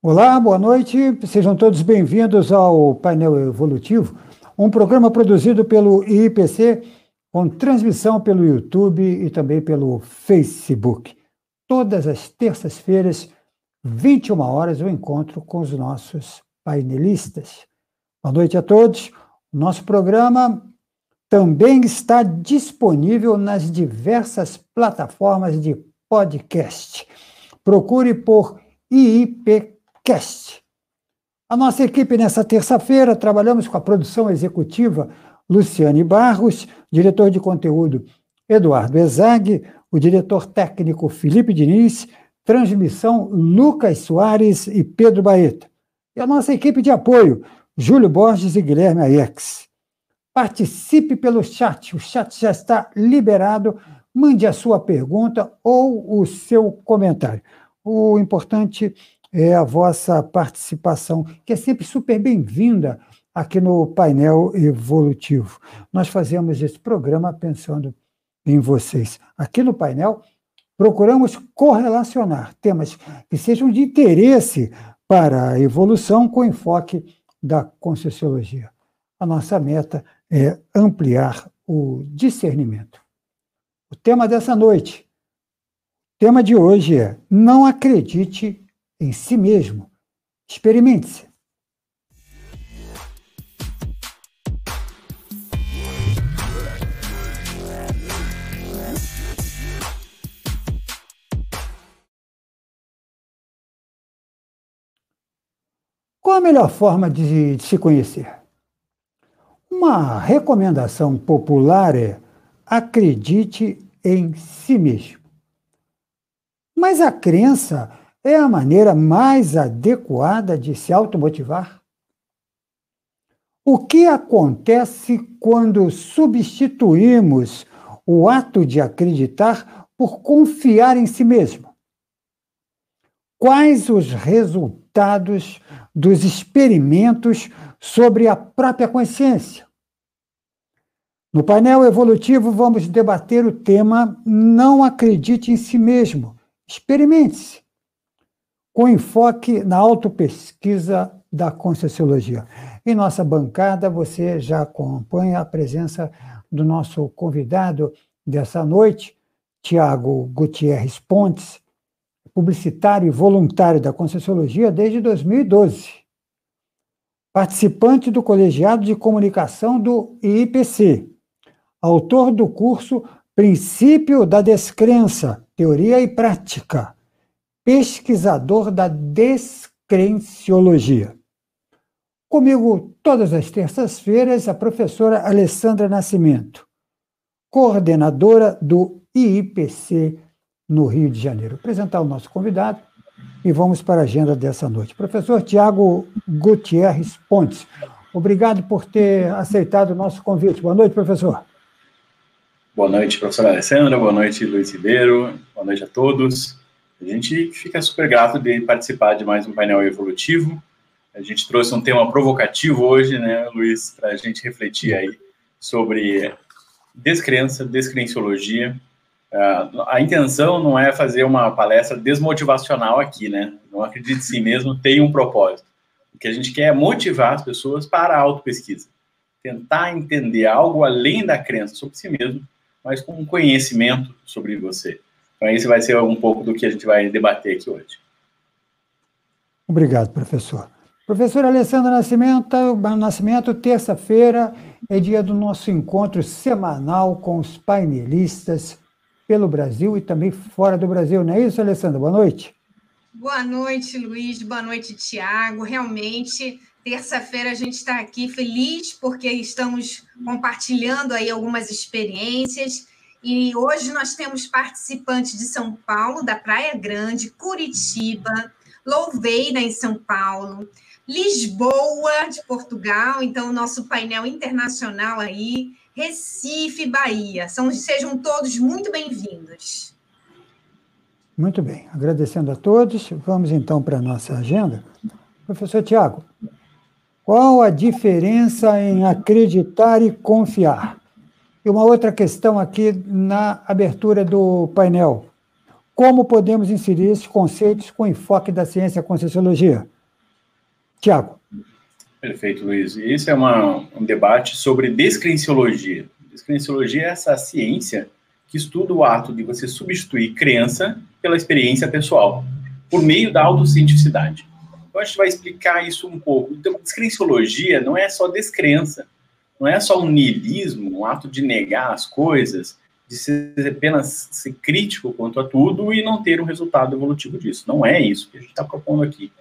Olá, boa noite. Sejam todos bem-vindos ao Painel Evolutivo, um programa produzido pelo IPC com transmissão pelo YouTube e também pelo Facebook. Todas as terças-feiras, 21 horas, eu encontro com os nossos painelistas. Boa noite a todos. O nosso programa também está disponível nas diversas plataformas de podcast. Procure por IIPC Cast. A nossa equipe nessa terça-feira trabalhamos com a produção executiva Luciane Barros, diretor de conteúdo Eduardo Ezag, o diretor técnico Felipe Diniz, transmissão Lucas Soares e Pedro Baeta. E a nossa equipe de apoio, Júlio Borges e Guilherme Aiex. Participe pelo chat, o chat já está liberado. Mande a sua pergunta ou o seu comentário. O importante é a vossa participação, que é sempre super bem-vinda aqui no painel evolutivo. Nós fazemos esse programa pensando em vocês. Aqui no painel, procuramos correlacionar temas que sejam de interesse para a evolução com enfoque da Conscienciologia. A nossa meta é ampliar o discernimento. O tema dessa noite, tema de hoje é: não acredite em si mesmo. Experimente-se. Qual a melhor forma de, se conhecer? Uma recomendação popular é acredite em si mesmo. Mas a crença é a maneira mais adequada de se automotivar? O que acontece quando substituímos o ato de acreditar por confiar em si mesmo? Quais os resultados dos experimentos sobre a própria consciência? No painel evolutivo, vamos debater o tema Não acredite em si mesmo. Experimente-se com enfoque na autopesquisa da Conscienciologia. Em nossa bancada, você já acompanha a presença do nosso convidado dessa noite, Tiago Gutierrez Pontes, publicitário e voluntário da Conscienciologia desde 2012. Participante do Colegiado de Comunicação do IPC, autor do curso Princípio da Descrença, Teoria e Prática, pesquisador da descrenciologia. Comigo, todas as terças-feiras, a professora Alessandra Nascimento, coordenadora do IIPC no Rio de Janeiro. Vou apresentar o nosso convidado e vamos para a agenda dessa noite. Professor Tiago Gutierrez Pontes, obrigado por ter aceitado o nosso convite. Boa noite, professor. Boa noite, professora Alessandra. Boa noite, Luiz Ribeiro. Boa noite a todos. A gente fica super grato de participar de mais um painel evolutivo. A gente trouxe um tema provocativo hoje, né, Luiz, para a gente refletir aí sobre descrença, descrenciologia. Uh, a intenção não é fazer uma palestra desmotivacional aqui, né? Não acredite em si mesmo, tem um propósito. O que a gente quer é motivar as pessoas para a autopesquisa. Tentar entender algo além da crença sobre si mesmo, mas com um conhecimento sobre você. Então, esse vai ser um pouco do que a gente vai debater aqui hoje. Obrigado, professor. Professor Alessandro Nascimento, Nascimento terça-feira é dia do nosso encontro semanal com os painelistas pelo Brasil e também fora do Brasil, não é isso, Alessandra? Boa noite. Boa noite, Luiz. Boa noite, Tiago. Realmente, terça-feira a gente está aqui feliz porque estamos compartilhando aí algumas experiências e hoje nós temos participantes de São Paulo, da Praia Grande, Curitiba, Louveira, em São Paulo, Lisboa, de Portugal, então, o nosso painel internacional aí, Recife, Bahia. São, sejam todos muito bem-vindos. Muito bem, agradecendo a todos, vamos então para a nossa agenda. Professor Tiago, qual a diferença em acreditar e confiar? E uma outra questão aqui na abertura do painel. como podemos inserir esses conceitos com enfoque da ciência com sociologia? Tiago. Perfeito, Luiz. Esse é uma, um debate sobre descrenciologia. Descrenciologia é essa ciência que estuda o ato de você substituir crença pela experiência pessoal, por meio da autocientificidade. Então, a gente vai explicar isso um pouco. Então, descrenciologia não é só descrença, não é só um niilismo, um ato de negar as coisas, de ser apenas ser crítico quanto a tudo e não ter um resultado evolutivo disso. Não é isso que a gente está propondo aqui.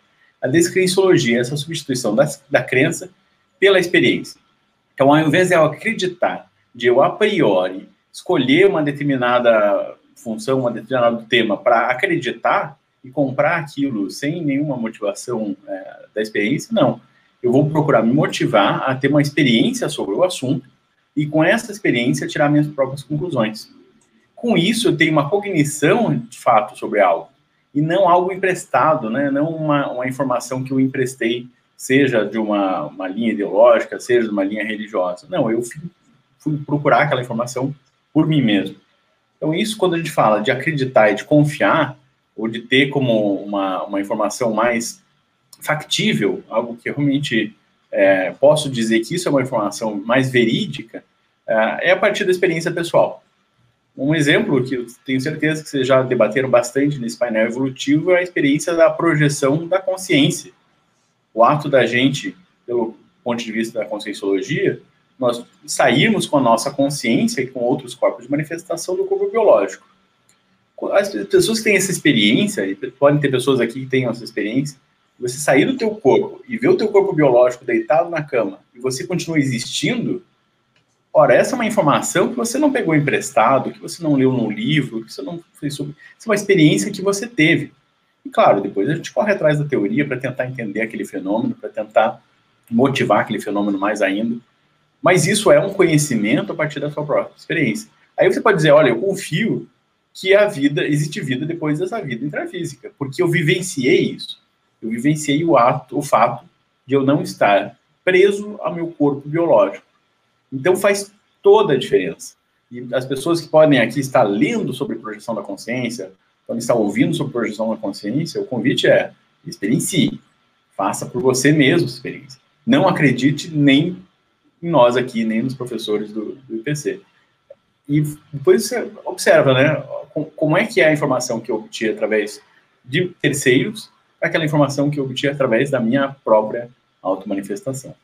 A descrenciologia é essa substituição da, da crença pela experiência. Então, ao invés de eu acreditar, de eu a priori escolher uma determinada função, um determinado tema para acreditar e comprar aquilo sem nenhuma motivação é, da experiência, não. Eu vou procurar me motivar a ter uma experiência sobre o assunto e com essa experiência tirar minhas próprias conclusões. Com isso, eu tenho uma cognição de fato sobre algo e não algo emprestado, né? não uma, uma informação que eu emprestei, seja de uma, uma linha ideológica, seja de uma linha religiosa. Não, eu fui, fui procurar aquela informação por mim mesmo. Então, isso, quando a gente fala de acreditar e de confiar, ou de ter como uma, uma informação mais factível, algo que realmente é, posso dizer que isso é uma informação mais verídica, é, é a partir da experiência pessoal. Um exemplo que eu tenho certeza que vocês já debateram bastante nesse painel evolutivo é a experiência da projeção da consciência. O ato da gente, pelo ponto de vista da conscienciologia, nós sairmos com a nossa consciência e com outros corpos de manifestação do corpo biológico. As pessoas que têm essa experiência, e podem ter pessoas aqui que tenham essa experiência, você sair do teu corpo e ver o teu corpo biológico deitado na cama e você continua existindo, Ora, essa é uma informação que você não pegou emprestado, que você não leu num livro, que você não fez sobre. Isso é uma experiência que você teve. E claro, depois a gente corre atrás da teoria para tentar entender aquele fenômeno, para tentar motivar aquele fenômeno mais ainda. Mas isso é um conhecimento a partir da sua própria experiência. Aí você pode dizer, olha, eu confio que a vida existe vida depois dessa vida intrafísica, porque eu vivenciei isso. Eu vivenciei o ato, o fato de eu não estar preso ao meu corpo biológico. Então faz toda a diferença. E as pessoas que podem aqui estar lendo sobre projeção da consciência, podem estar ouvindo sobre projeção da consciência, o convite é experiencie. Faça por você mesmo experiência. Não acredite nem em nós aqui, nem nos professores do, do IPC. E depois você observa, né? Como é que é a informação que eu obtive através de terceiros aquela informação que eu obtive através da minha própria automanifestação.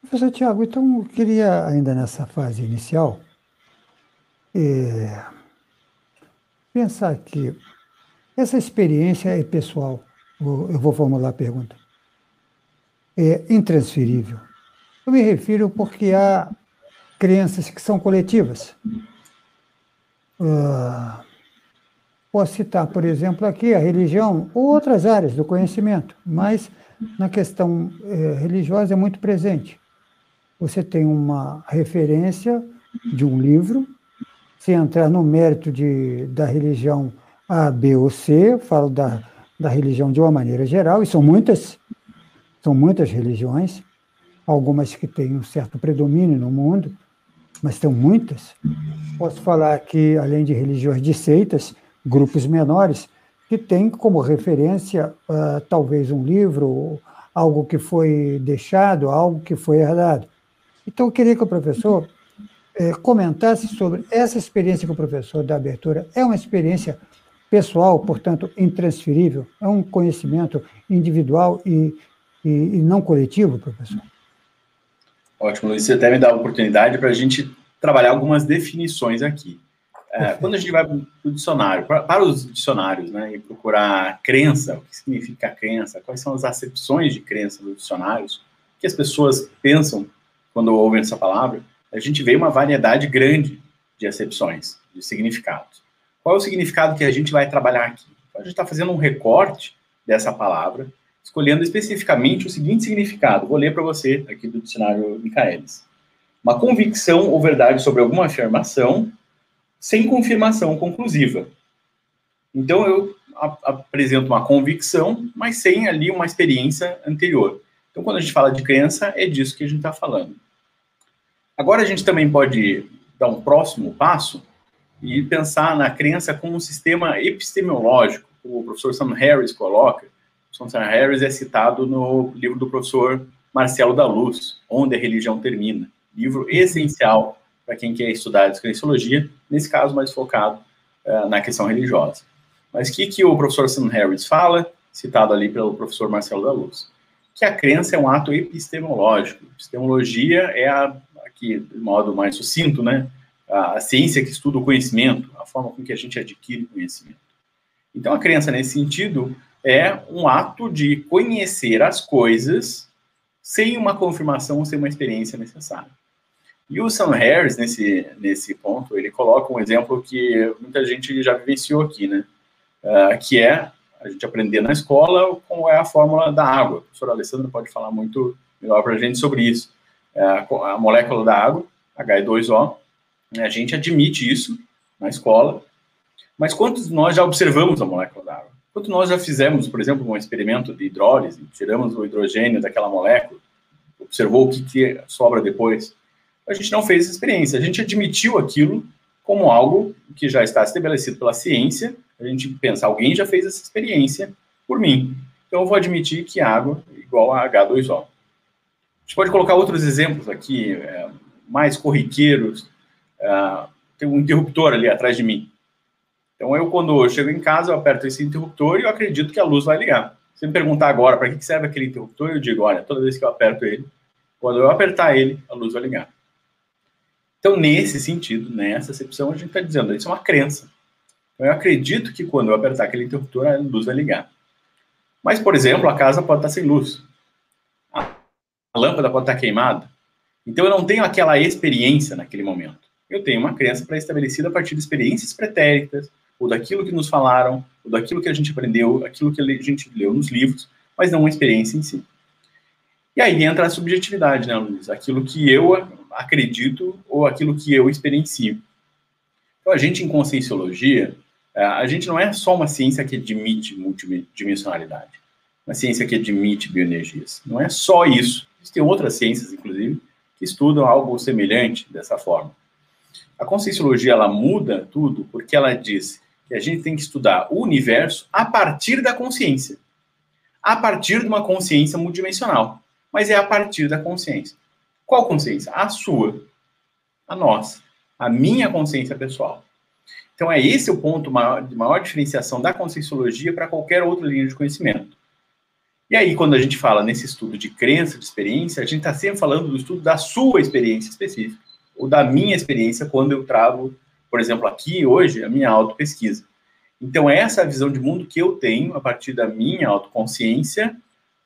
Professor Tiago, então eu queria, ainda nessa fase inicial, é, pensar que essa experiência é pessoal. Eu vou formular a pergunta. É intransferível. Eu me refiro porque há crenças que são coletivas. Uh, posso citar, por exemplo, aqui a religião ou outras áreas do conhecimento, mas na questão é, religiosa é muito presente você tem uma referência de um livro, sem entrar no mérito de, da religião A, B ou C, falo da, da religião de uma maneira geral, e são muitas, são muitas religiões, algumas que têm um certo predomínio no mundo, mas são muitas. Posso falar que, além de religiões de seitas, grupos menores, que têm como referência uh, talvez um livro, algo que foi deixado, algo que foi herdado. Então, eu queria que o professor é, comentasse sobre essa experiência que o professor da abertura. É uma experiência pessoal, portanto, intransferível? É um conhecimento individual e, e, e não coletivo, professor? Ótimo, Luiz. Você até me dá a oportunidade para a gente trabalhar algumas definições aqui. É, quando a gente vai para o dicionário, para, os dicionários, né, e procurar crença, o que significa crença, quais são as acepções de crença nos dicionários, o que as pessoas pensam quando ouvem essa palavra, a gente vê uma variedade grande de acepções, de significados. Qual é o significado que a gente vai trabalhar aqui? A gente está fazendo um recorte dessa palavra, escolhendo especificamente o seguinte significado. Vou ler para você aqui do dicionário Michaelis. Uma convicção ou verdade sobre alguma afirmação sem confirmação conclusiva. Então, eu apresento uma convicção, mas sem ali uma experiência anterior. Então, quando a gente fala de crença, é disso que a gente está falando. Agora a gente também pode dar um próximo passo e pensar na crença como um sistema epistemológico, como o professor Sam Harris coloca. O Sam Harris é citado no livro do professor Marcelo da Luz, Onde a Religião Termina. Livro essencial para quem quer estudar descrenciologia, nesse caso mais focado uh, na questão religiosa. Mas o que, que o professor Sam Harris fala, citado ali pelo professor Marcelo da Luz? Que a crença é um ato epistemológico. Epistemologia é a, aqui, de modo mais sucinto, né? A, a ciência que estuda o conhecimento, a forma com que a gente adquire conhecimento. Então, a crença, nesse sentido, é um ato de conhecer as coisas sem uma confirmação, sem uma experiência necessária. E o Sam Harris, nesse, nesse ponto, ele coloca um exemplo que muita gente já vivenciou aqui, né? Uh, que é a gente aprender na escola como é a fórmula da água. O professor Alessandro pode falar muito melhor para a gente sobre isso. É a molécula da água, H2O, né? a gente admite isso na escola, mas quantos nós já observamos a molécula da água? Quantos nós já fizemos, por exemplo, um experimento de hidrólise, tiramos o hidrogênio daquela molécula, observou o que, que sobra depois? A gente não fez essa experiência. A gente admitiu aquilo como algo que já está estabelecido pela ciência. A gente pensa, alguém já fez essa experiência por mim. Então eu vou admitir que água é igual a H2O. A gente pode colocar outros exemplos aqui, é, mais corriqueiros. É, tem um interruptor ali atrás de mim. Então eu, quando eu chego em casa, eu aperto esse interruptor e eu acredito que a luz vai ligar. Se me perguntar agora para que serve aquele interruptor, eu digo, olha, toda vez que eu aperto ele, quando eu apertar ele, a luz vai ligar. Então, nesse sentido, nessa acepção, a gente está dizendo, isso é uma crença. Então, eu acredito que quando eu apertar aquele interruptor, a luz vai ligar. Mas, por exemplo, a casa pode estar sem luz. A lâmpada pode estar queimada. Então, eu não tenho aquela experiência naquele momento. Eu tenho uma crença pré-estabelecida a partir de experiências pretéritas, ou daquilo que nos falaram, ou daquilo que a gente aprendeu, aquilo que a gente leu nos livros, mas não uma experiência em si. E aí entra a subjetividade, né, Luiz? Aquilo que eu acredito ou aquilo que eu experiencio. Então, a gente em conscienciologia, é, a gente não é só uma ciência que admite multidimensionalidade, uma ciência que admite bioenergias. Não é só isso. Existem outras ciências, inclusive, que estudam algo semelhante dessa forma. A conscienciologia, ela muda tudo porque ela diz que a gente tem que estudar o universo a partir da consciência. A partir de uma consciência multidimensional. Mas é a partir da consciência. Qual consciência? A sua, a nossa, a minha consciência pessoal. Então, é esse o ponto maior, de maior diferenciação da conscienciologia para qualquer outra linha de conhecimento. E aí, quando a gente fala nesse estudo de crença, de experiência, a gente está sempre falando do estudo da sua experiência específica, ou da minha experiência quando eu trago, por exemplo, aqui hoje, a minha autopesquisa. Então, essa é a visão de mundo que eu tenho a partir da minha autoconsciência,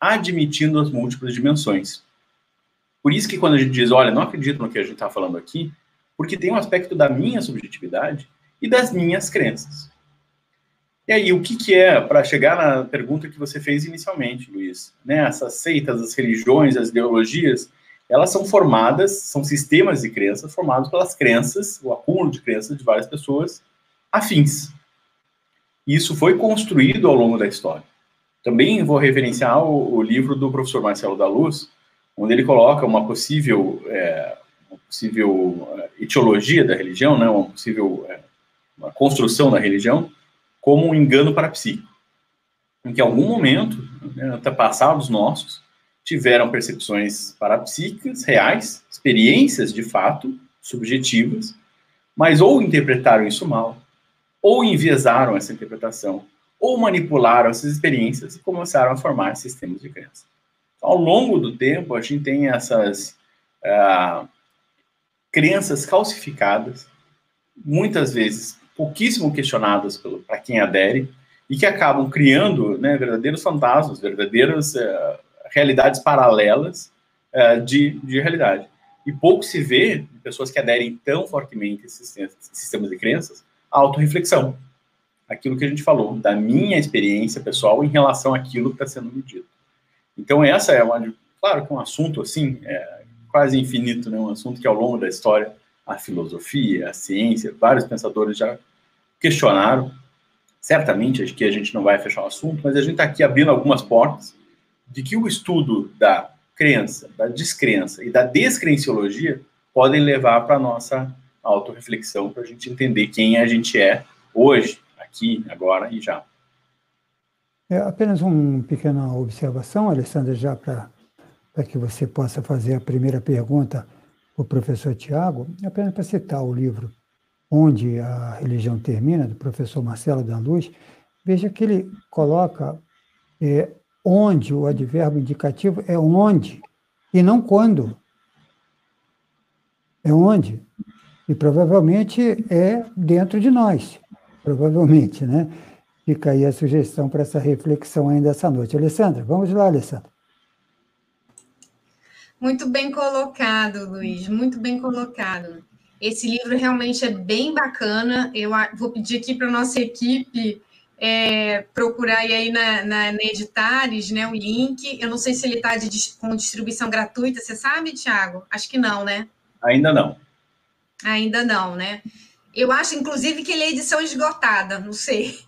admitindo as múltiplas dimensões. Por isso que quando a gente diz, olha, não acredito no que a gente está falando aqui, porque tem um aspecto da minha subjetividade e das minhas crenças. E aí, o que, que é, para chegar na pergunta que você fez inicialmente, Luiz, né, essas seitas, as religiões, as ideologias, elas são formadas, são sistemas de crenças formados pelas crenças, o acúmulo de crenças de várias pessoas afins. Isso foi construído ao longo da história. Também vou referenciar o, o livro do professor Marcelo da Luz, onde ele coloca uma possível, é, uma possível é, etiologia da religião, né, uma possível é, uma construção da religião, como um engano parapsíquico. Em que, em algum momento, né, antepassados nossos tiveram percepções parapsíquicas reais, experiências de fato, subjetivas, mas ou interpretaram isso mal, ou enviesaram essa interpretação, ou manipularam essas experiências e começaram a formar sistemas de crença. Ao longo do tempo, a gente tem essas uh, crenças calcificadas, muitas vezes pouquíssimo questionadas para quem adere, e que acabam criando né, verdadeiros fantasmas, verdadeiras uh, realidades paralelas uh, de, de realidade. E pouco se vê pessoas que aderem tão fortemente a esses sistemas de crenças, a autorreflexão. Aquilo que a gente falou, da minha experiência pessoal em relação àquilo que está sendo medido. Então, essa é uma. Claro que é um assunto assim, é, quase infinito, né? um assunto que ao longo da história, a filosofia, a ciência, vários pensadores já questionaram. Certamente, acho que a gente não vai fechar o assunto, mas a gente está aqui abrindo algumas portas de que o estudo da crença, da descrença e da descrenciologia podem levar para a nossa autorreflexão para a gente entender quem a gente é hoje, aqui, agora e já. É apenas uma pequena observação, Alessandra, já para que você possa fazer a primeira pergunta para o professor Tiago, apenas para citar o livro Onde a Religião Termina, do professor Marcelo da Luz, veja que ele coloca é, onde, o advérbio indicativo é onde, e não quando. É onde. E provavelmente é dentro de nós. Provavelmente, né? Fica aí a sugestão para essa reflexão ainda essa noite. Alessandra, vamos lá, Alessandra. Muito bem colocado, Luiz, muito bem colocado. Esse livro realmente é bem bacana. Eu vou pedir aqui para a nossa equipe é, procurar aí na, na, na, Editares né, o link. Eu não sei se ele está com distribuição gratuita, você sabe, Tiago? Acho que não, né? Ainda não. Ainda não, né? Eu acho, inclusive, que ele é edição esgotada, não sei.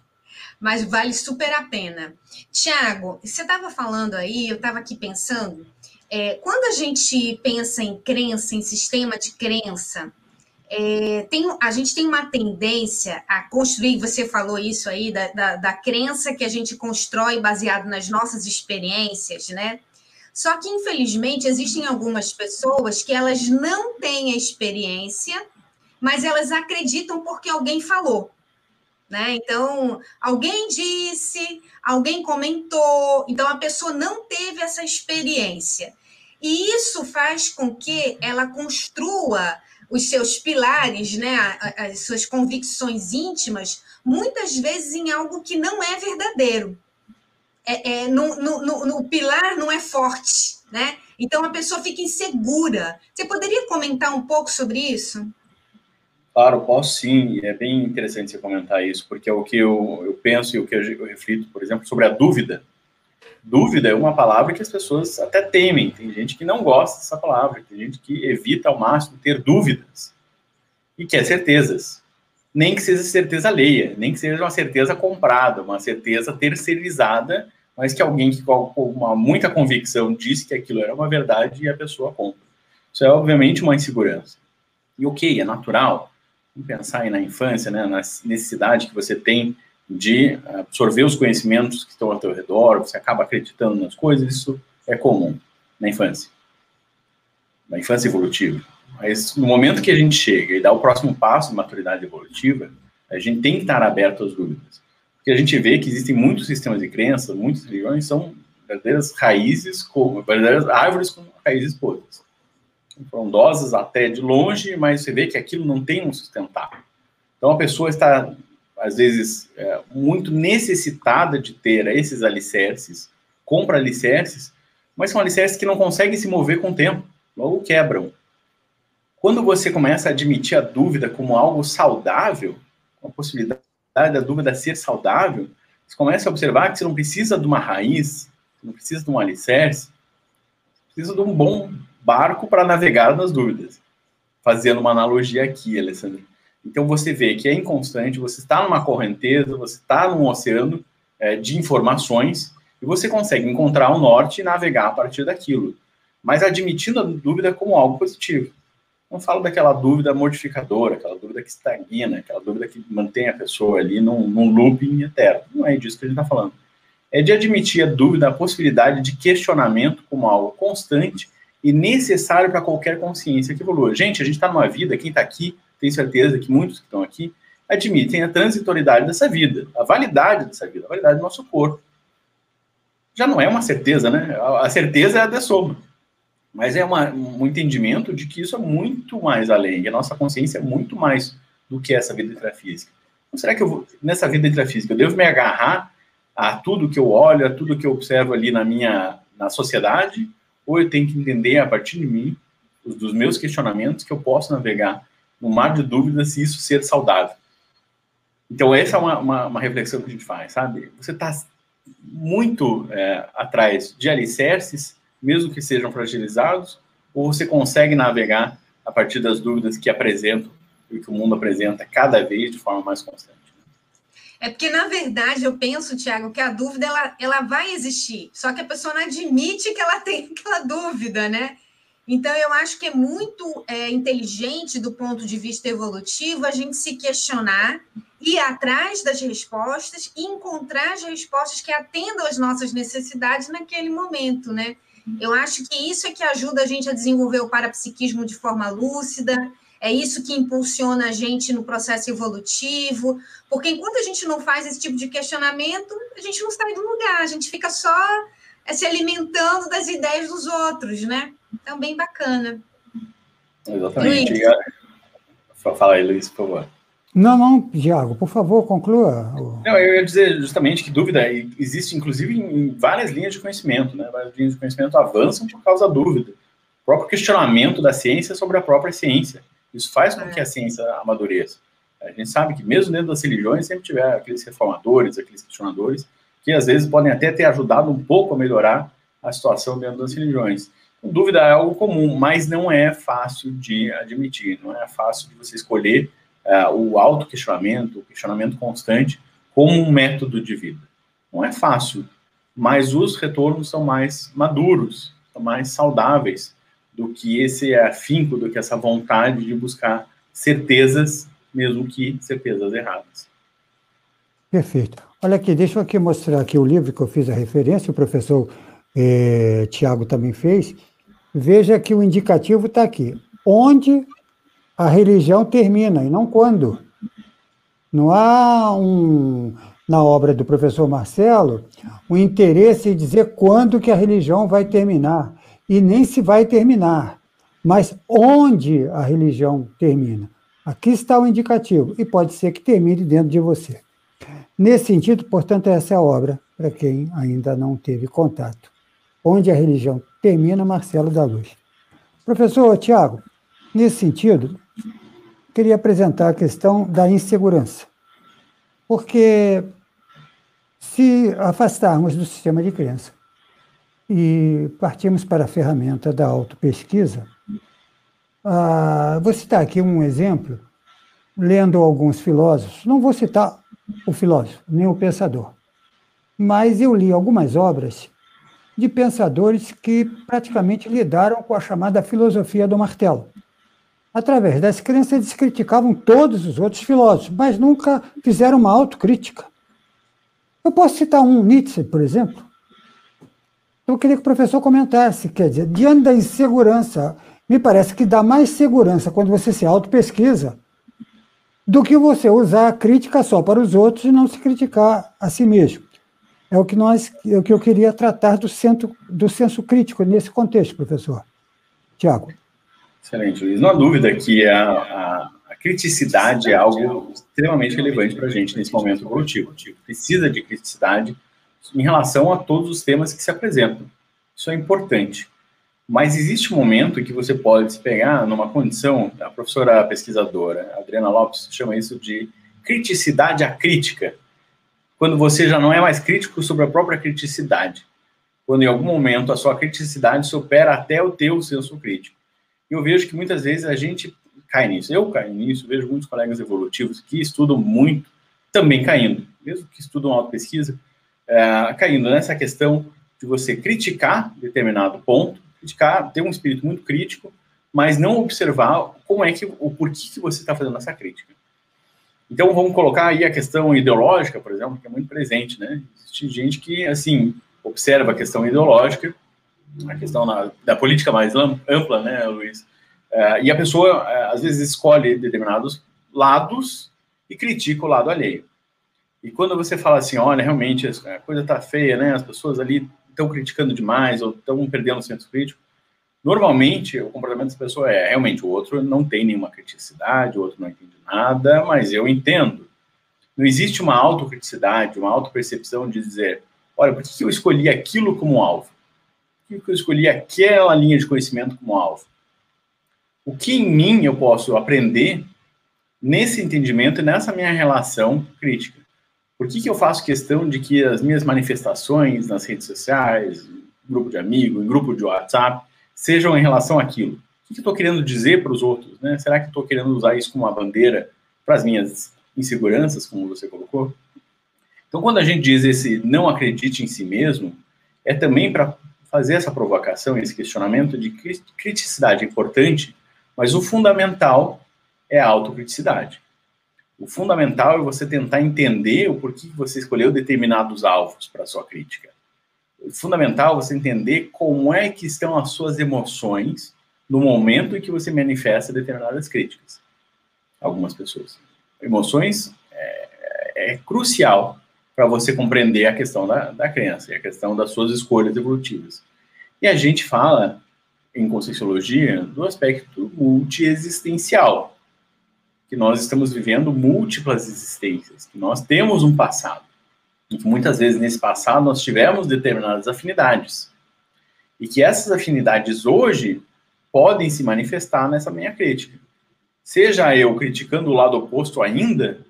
Mas vale super a pena. Tiago, você estava falando aí, eu estava aqui pensando, é, quando a gente pensa em crença, em sistema de crença, é, tem, a gente tem uma tendência a construir, você falou isso aí, da, da, da, crença que a gente constrói baseado nas nossas experiências, né? Só que, infelizmente, existem algumas pessoas que elas não têm a experiência, mas elas acreditam porque alguém falou. Né? Então, alguém disse, alguém comentou, então a pessoa não teve essa experiência. E isso faz com que ela construa os seus pilares, né, as suas convicções íntimas, muitas vezes em algo que não é verdadeiro. É, é no, no, no, no, pilar não é forte, né? Então a pessoa fica insegura. Você poderia comentar um pouco sobre isso? Claro, posso sim. É bem interessante você comentar isso, porque é o que eu, eu penso e o que eu, eu reflito, por exemplo, sobre a dúvida Dúvida é uma palavra que as pessoas até temem. Tem gente que não gosta dessa palavra, tem gente que evita ao máximo ter dúvidas e quer certezas. Nem que seja certeza alheia, nem que seja uma certeza comprada, uma certeza terceirizada, mas que alguém que com uma muita convicção disse que aquilo era uma verdade e a pessoa compra. Isso é obviamente uma insegurança. E ok, é natural. Pensar aí na infância, né, na necessidade que você tem de absorver os conhecimentos que estão ao teu redor, você acaba acreditando nas coisas, isso é comum na infância, na infância evolutiva. Mas no momento que a gente chega e dá o próximo passo de maturidade evolutiva, a gente tem que estar aberto às dúvidas. Porque a gente vê que existem muitos sistemas de crença, muitas religiões são verdadeiras raízes, verdadeiras árvores com raízes podres. Frondosas até de longe, mas você vê que aquilo não tem um sustentável. Então a pessoa está às vezes, é, muito necessitada de ter esses alicerces, compra alicerces, mas são alicerces que não conseguem se mover com o tempo, logo quebram. Quando você começa a admitir a dúvida como algo saudável, a possibilidade da dúvida ser saudável, você começa a observar que você não precisa de uma raiz, não precisa de um alicerce, precisa de um bom barco para navegar nas dúvidas. Fazendo uma analogia aqui, Alessandro. Então você vê que é inconstante, você está numa correnteza, você está num oceano é, de informações e você consegue encontrar o norte e navegar a partir daquilo, mas admitindo a dúvida como algo positivo. Não falo daquela dúvida mortificadora, aquela dúvida que estagna, aquela dúvida que mantém a pessoa ali num, num looping eterno. Não é disso que a gente está falando. É de admitir a dúvida, a possibilidade de questionamento como algo constante e necessário para qualquer consciência que evolua. Gente, a gente está numa vida, quem está aqui tenho certeza que muitos que estão aqui admitem a transitoriedade dessa vida, a validade dessa vida, a validade do nosso corpo. Já não é uma certeza, né? A certeza é a de soma. Mas é uma, um entendimento de que isso é muito mais além, que a nossa consciência é muito mais do que essa vida intrafísica. Então, será que eu vou, nessa vida intrafísica, eu devo me agarrar a tudo que eu olho, a tudo que eu observo ali na minha na sociedade, ou eu tenho que entender a partir de mim, dos meus questionamentos, que eu posso navegar no mar de dúvidas se isso ser saudável. Então, essa é uma, uma, uma reflexão que a gente faz, sabe? Você está muito é, atrás de alicerces, mesmo que sejam fragilizados, ou você consegue navegar a partir das dúvidas que apresentam e que o mundo apresenta cada vez de forma mais constante. É porque, na verdade, eu penso, Tiago, que a dúvida ela, ela vai existir, só que a pessoa não admite que ela tem aquela dúvida, né? Então, eu acho que é muito é, inteligente, do ponto de vista evolutivo, a gente se questionar, ir atrás das respostas e encontrar as respostas que atendam às nossas necessidades naquele momento, né? Eu acho que isso é que ajuda a gente a desenvolver o parapsiquismo de forma lúcida, é isso que impulsiona a gente no processo evolutivo, porque enquanto a gente não faz esse tipo de questionamento, a gente não sai do lugar, a gente fica só é, se alimentando das ideias dos outros, né? Então, bem bacana. Exatamente. Luiz. Fala aí, Luiz, por favor. Não, não, Diago, por favor, conclua. Não, eu ia dizer justamente que dúvida existe, inclusive, em várias linhas de conhecimento, né? Várias linhas de conhecimento avançam por causa da dúvida. O próprio questionamento da ciência sobre a própria ciência. Isso faz com que a ciência amadureça. A gente sabe que mesmo dentro das religiões sempre tiver aqueles reformadores, aqueles questionadores, que às vezes podem até ter ajudado um pouco a melhorar a situação dentro das religiões. dúvida é algo comum, mas não é fácil de admitir, não é fácil de você escolher uh, o auto-questionamento, o questionamento constante, como um método de vida. Não é fácil, mas os retornos são mais maduros, são mais saudáveis do que esse afinco, do que essa vontade de buscar certezas, mesmo que certezas erradas. Perfeito. Olha aqui, deixa eu aqui mostrar aqui o livro que eu fiz a referência, o professor eh, Tiago também fez. Veja que o indicativo está aqui. Onde a religião termina e não quando. Não há um, na obra do professor Marcelo o um interesse em dizer quando que a religião vai terminar e nem se vai terminar, mas onde a religião termina. Aqui está o indicativo e pode ser que termine dentro de você. Nesse sentido, portanto, essa é a obra para quem ainda não teve contato. Onde a religião termina, Marcelo da Luz. Professor Tiago, nesse sentido, queria apresentar a questão da insegurança. Porque se afastarmos do sistema de crença e partirmos para a ferramenta da autopesquisa, ah, vou citar aqui um exemplo, lendo alguns filósofos, não vou citar o filósofo, nem o pensador, mas eu li algumas obras de pensadores que praticamente lidaram com a chamada filosofia do martelo. Através das crenças, eles criticavam todos os outros filósofos, mas nunca fizeram uma autocrítica. Eu posso citar um Nietzsche, por exemplo. Eu queria que o professor comentasse, quer dizer, diante da insegurança, me parece que dá mais segurança quando você se auto-pesquisa do que você usar a crítica só para os outros e não se criticar a si mesmo. É o que, nós, é o que eu queria tratar do, centro, do senso crítico nesse contexto, professor. Tiago. Excelente, Luiz. Não há dúvida que a, a, a criticidade é algo extremamente relevante para a gente nesse momento evolutivo. Precisa de criticidade em relação a todos os temas que se apresentam. Isso é importante. Mas existe um momento em que você pode se pegar numa condição, a professora pesquisadora Adriana Lopes chama isso de criticidade acrítica, quando você já não é mais crítico sobre a própria criticidade, quando em algum momento a sua criticidade supera até o teu senso crítico eu vejo que muitas vezes a gente cai nisso. Eu caio nisso, vejo muitos colegas evolutivos que estudam muito, também caindo, mesmo que estudam auto-pesquisa, é, caindo nessa questão de você criticar determinado ponto, criticar, ter um espírito muito crítico, mas não observar como é que, o porquê que você está fazendo essa crítica. Então, vamos colocar aí a questão ideológica, por exemplo, que é muito presente, né? Existe gente que, assim, observa a questão ideológica a questão na, da política mais ampla, né, Luiz? É, e a pessoa, é, às vezes, escolhe determinados lados e critica o lado alheio. E quando você fala assim, olha, realmente a coisa está feia, né? As pessoas ali estão criticando demais ou estão perdendo o senso crítico. Normalmente, o comportamento dessa pessoa é realmente o outro não tem nenhuma criticidade, o outro não entende nada, mas eu entendo. Não existe uma autocriticidade, uma autopercepção de dizer, olha, por que eu escolhi aquilo como alvo? que eu escolhi aquela linha de conhecimento como alvo? O que em mim eu posso aprender nesse entendimento e nessa minha relação crítica? Por que, que eu faço questão de que as minhas manifestações nas redes sociais, grupo de amigos, em grupo de WhatsApp, sejam em relação àquilo? O que, eu estou querendo dizer para os outros? Né? Será que estou querendo usar isso como uma bandeira para as minhas inseguranças, como você colocou? Então, quando a gente diz esse não acredite em si mesmo, é também para fazer essa provocação, esse questionamento de criticidade importante, mas o fundamental é a autocriticidade. O fundamental é você tentar entender o porquê você escolheu determinados alvos para sua crítica. O fundamental é você entender como é que estão as suas emoções no momento em que você manifesta determinadas críticas. Algumas pessoas. Emoções é, é crucial para você compreender a questão da, da crença e a questão das suas escolhas evolutivas. E a gente fala, em Conscienciologia, do aspecto multiexistencial, que nós estamos vivendo múltiplas existências, que nós temos um passado, e que muitas vezes nesse passado nós tivemos determinadas afinidades, e que essas afinidades hoje podem se manifestar nessa minha crítica. Seja eu criticando o lado oposto ainda,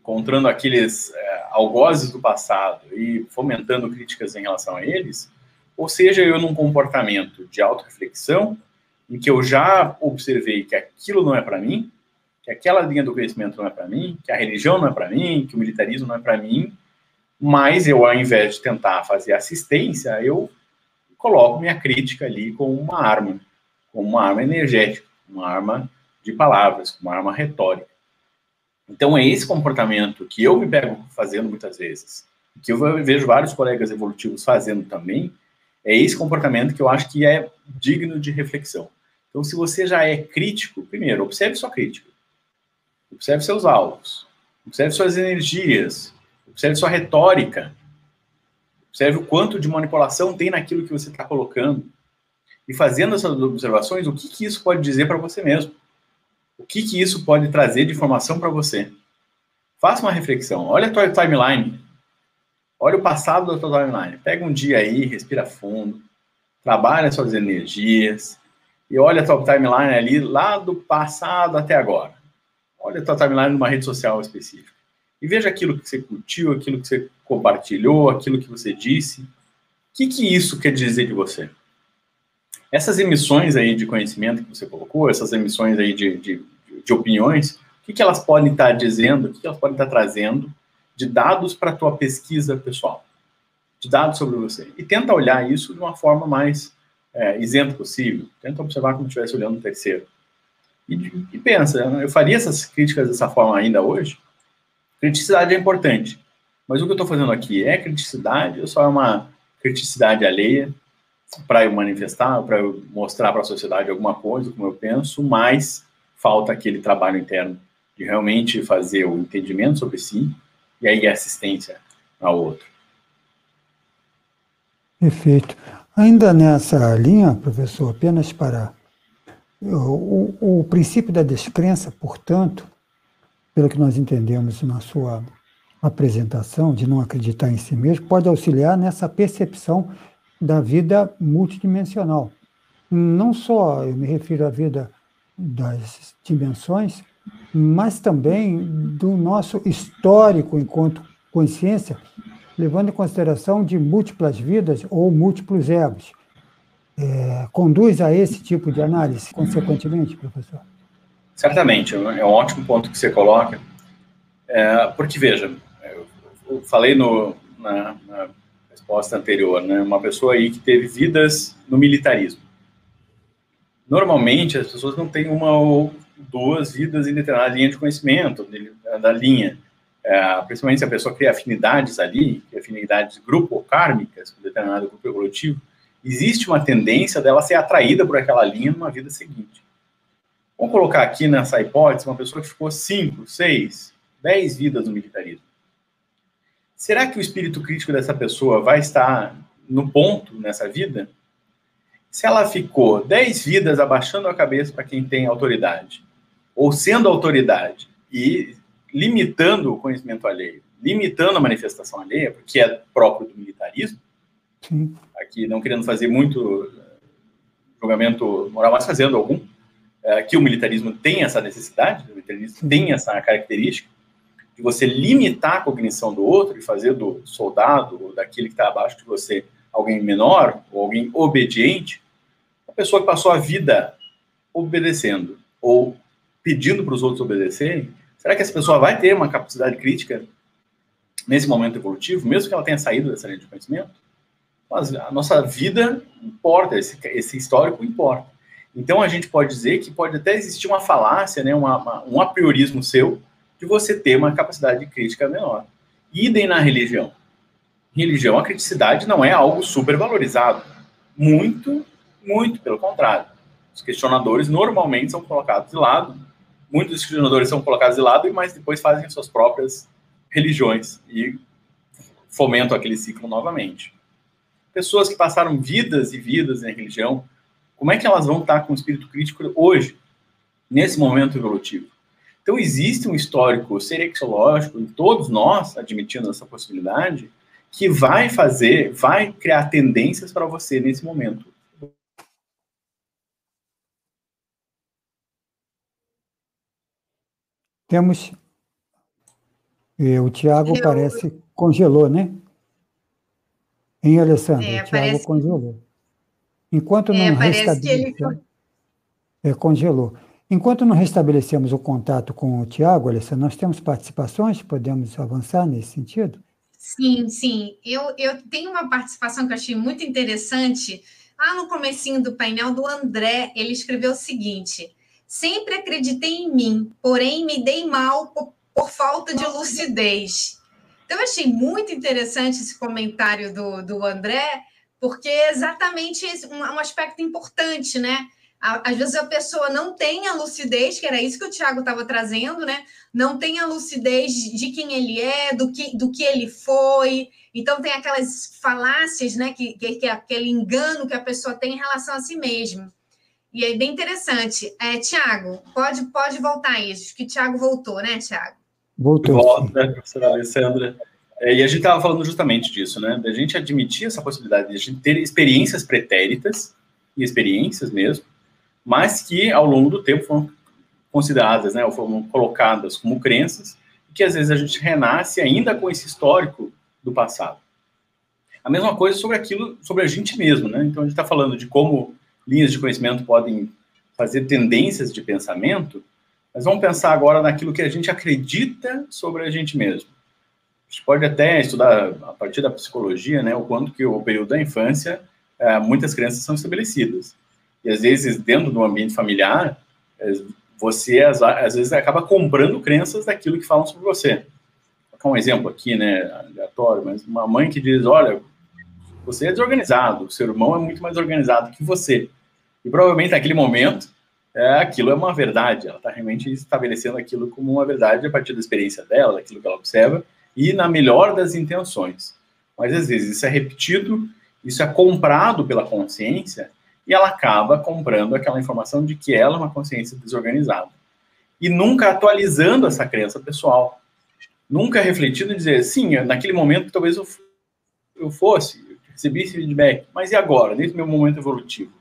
encontrando aqueles é, algozes do passado e fomentando críticas em relação a eles, ou seja, eu num comportamento de autorreflexão, em que eu já observei que aquilo não é para mim, que aquela linha do conhecimento não é para mim, que a religião não é para mim, que o militarismo não é para mim, mas eu, ao invés de tentar fazer assistência, eu coloco minha crítica ali como uma arma, como uma arma energética, uma arma de palavras, uma arma retórica. Então, é esse comportamento que eu me pego fazendo muitas vezes, que eu vejo vários colegas evolutivos fazendo também, é esse comportamento que eu acho que é digno de reflexão. Então, se você já é crítico, primeiro, observe sua crítica. Observe seus alvos. Observe suas energias. Observe sua retórica. Observe o quanto de manipulação tem naquilo que você está colocando. E fazendo essas observações, o que, que isso pode dizer para você mesmo? O que, que isso pode trazer de informação para você? Faça uma reflexão. Olha a tua timeline. Olha o passado da tua timeline. Pega um dia aí, respira fundo, trabalha suas energias e olha a tua timeline ali lá do passado até agora. Olha a tua timeline numa rede social específica. E veja aquilo que você curtiu, aquilo que você compartilhou, aquilo que você disse. O que, que isso quer dizer de você? Essas emissões aí de conhecimento que você colocou, essas emissões aí de, de, de opiniões, o que, que elas podem estar dizendo, o que, que elas podem estar trazendo de dados para a tua pesquisa pessoal, de dados sobre você. E tenta olhar isso de uma forma mais é, isenta possível. Tenta observar como se estivesse olhando um terceiro. E, e pensa, eu faria essas críticas dessa forma ainda hoje? Criticidade é importante, mas o que eu estou fazendo aqui é criticidade ou só é uma criticidade alheia para eu manifestar, para eu mostrar para a sociedade alguma coisa, como eu penso, mas falta aquele trabalho interno de realmente fazer o entendimento sobre si e aí assistência ao outro. Perfeito. Ainda nessa linha, professor, apenas para. O, o, princípio da descrença, portanto, pelo que nós entendemos na sua apresentação, de não acreditar em si mesmo, pode auxiliar nessa percepção da vida multidimensional. Não só eu me refiro à vida das dimensões, mas também do nosso histórico enquanto consciência, levando em consideração de múltiplas vidas ou múltiplos egos. É, conduz a esse tipo de análise, consequentemente, professor? Certamente, é um ótimo ponto que você coloca, é, porque, veja, eu falei no, na, na resposta anterior, né? Uma pessoa aí que teve vidas no militarismo. Normalmente as pessoas não têm uma ou duas vidas em determinada linha de conhecimento, da linha. É, principalmente se a pessoa cria afinidades ali, afinidades grupo kármicas com determinado grupo evolutivo, existe uma tendência dela ser atraída por aquela linha numa vida seguinte. Vamos colocar aqui nessa hipótese uma pessoa que ficou cinco, seis, dez vidas no militarismo. Será que o espírito crítico dessa pessoa vai estar no ponto nessa vida? Se ela ficou dez vidas abaixando a cabeça para quem tem autoridade, ou sendo autoridade e limitando o conhecimento alheio, limitando a manifestação alheia, porque é próprio do militarismo, Sim. aqui não querendo fazer muito eh, julgamento moral, mas fazendo algum, é, que o militarismo tem essa necessidade, o militarismo tem essa característica, de você limitar a cognição do outro e fazer do soldado, ou daquele que está abaixo de você, alguém menor, ou alguém obediente, uma pessoa que passou a vida obedecendo, ou pedindo para os outros obedecerem, será que essa pessoa vai ter uma capacidade crítica nesse momento evolutivo, mesmo que ela tenha saído dessa linha de conhecimento? Mas a nossa vida importa, esse, esse histórico importa. Então a gente pode dizer que pode até existir uma falácia, né, uma, uma, um apriorismo seu de você ter uma capacidade crítica menor. Idem na religião. Religião, a criticidade não é algo super valorizado. Muito, muito pelo contrário. Os questionadores normalmente são colocados de lado, muitos questionadores são colocados de lado, mas depois fazem suas próprias religiões e fomentam aquele ciclo novamente. Pessoas que passaram vidas e vidas em religião, como é que elas vão estar com o espírito crítico hoje, nesse momento evolutivo? Então, existe um histórico serexológico em todos nós, admitindo essa possibilidade, que vai fazer, vai criar tendências para você nesse momento. Temos. O Tiago parece congelou, né? Em Alessandro, é, o Tiago parece... congelou. Enquanto não é, restabelecemos. Ele... É, congelou. Enquanto não restabelecemos o contato com o Tiago, Alessandro, nós temos participações? Podemos avançar nesse sentido? Sim, sim. Eu, eu tenho uma participação que eu achei muito interessante. Lá no comecinho do painel do André, ele escreveu o seguinte: Sempre acreditei em mim, porém me dei mal por, por falta de lucidez. Então, eu achei muito interessante esse comentário do, do André, porque é exatamente um, um aspecto importante, né? Às vezes a pessoa não tem a lucidez, que era isso que o Tiago estava trazendo, né? Não tem a lucidez de quem ele é, do que, do que ele foi. Então tem aquelas falácias, né? Que, que, que é aquele engano que a pessoa tem em relação a si mesma. E é bem interessante. É, Tiago, pode, pode voltar aí. Acho que o Tiago voltou, né, Tiago? Voltou. Volta, né, professora Alessandra. É, e a gente estava falando justamente disso, né? Da gente admitir essa possibilidade de a gente ter experiências pretéritas, e experiências mesmo, mas que ao longo do tempo foram consideradas, né, ou foram colocadas como crenças, e que às vezes a gente renasce ainda com esse histórico do passado. A mesma coisa sobre aquilo, sobre a gente mesmo, né? Então a gente está falando de como linhas de conhecimento podem fazer tendências de pensamento, mas vamos pensar agora naquilo que a gente acredita sobre a gente mesmo. A gente pode até estudar a partir da psicologia, né, o quanto que o período da infância, é, muitas crenças são estabelecidas. E às vezes, dentro do ambiente familiar, é, você às, às vezes acaba comprando crenças daquilo que falam sobre você. Vou colocar um exemplo aqui, né, aleatório, mas uma mãe que diz, olha, você é desorganizado, o seu irmão é muito mais organizado que você. E provavelmente naquele momento, é, aquilo é uma verdade, ela está realmente estabelecendo aquilo como uma verdade a partir da experiência dela, daquilo que ela observa, e na melhor das intenções. Mas às vezes isso é repetido, isso é comprado pela consciência, e ela acaba comprando aquela informação de que ela é uma consciência desorganizada. E nunca atualizando essa crença pessoal. Nunca refletindo em dizer, sim, naquele momento talvez eu, eu fosse, recebi esse feedback, mas e agora, nesse meu momento evolutivo?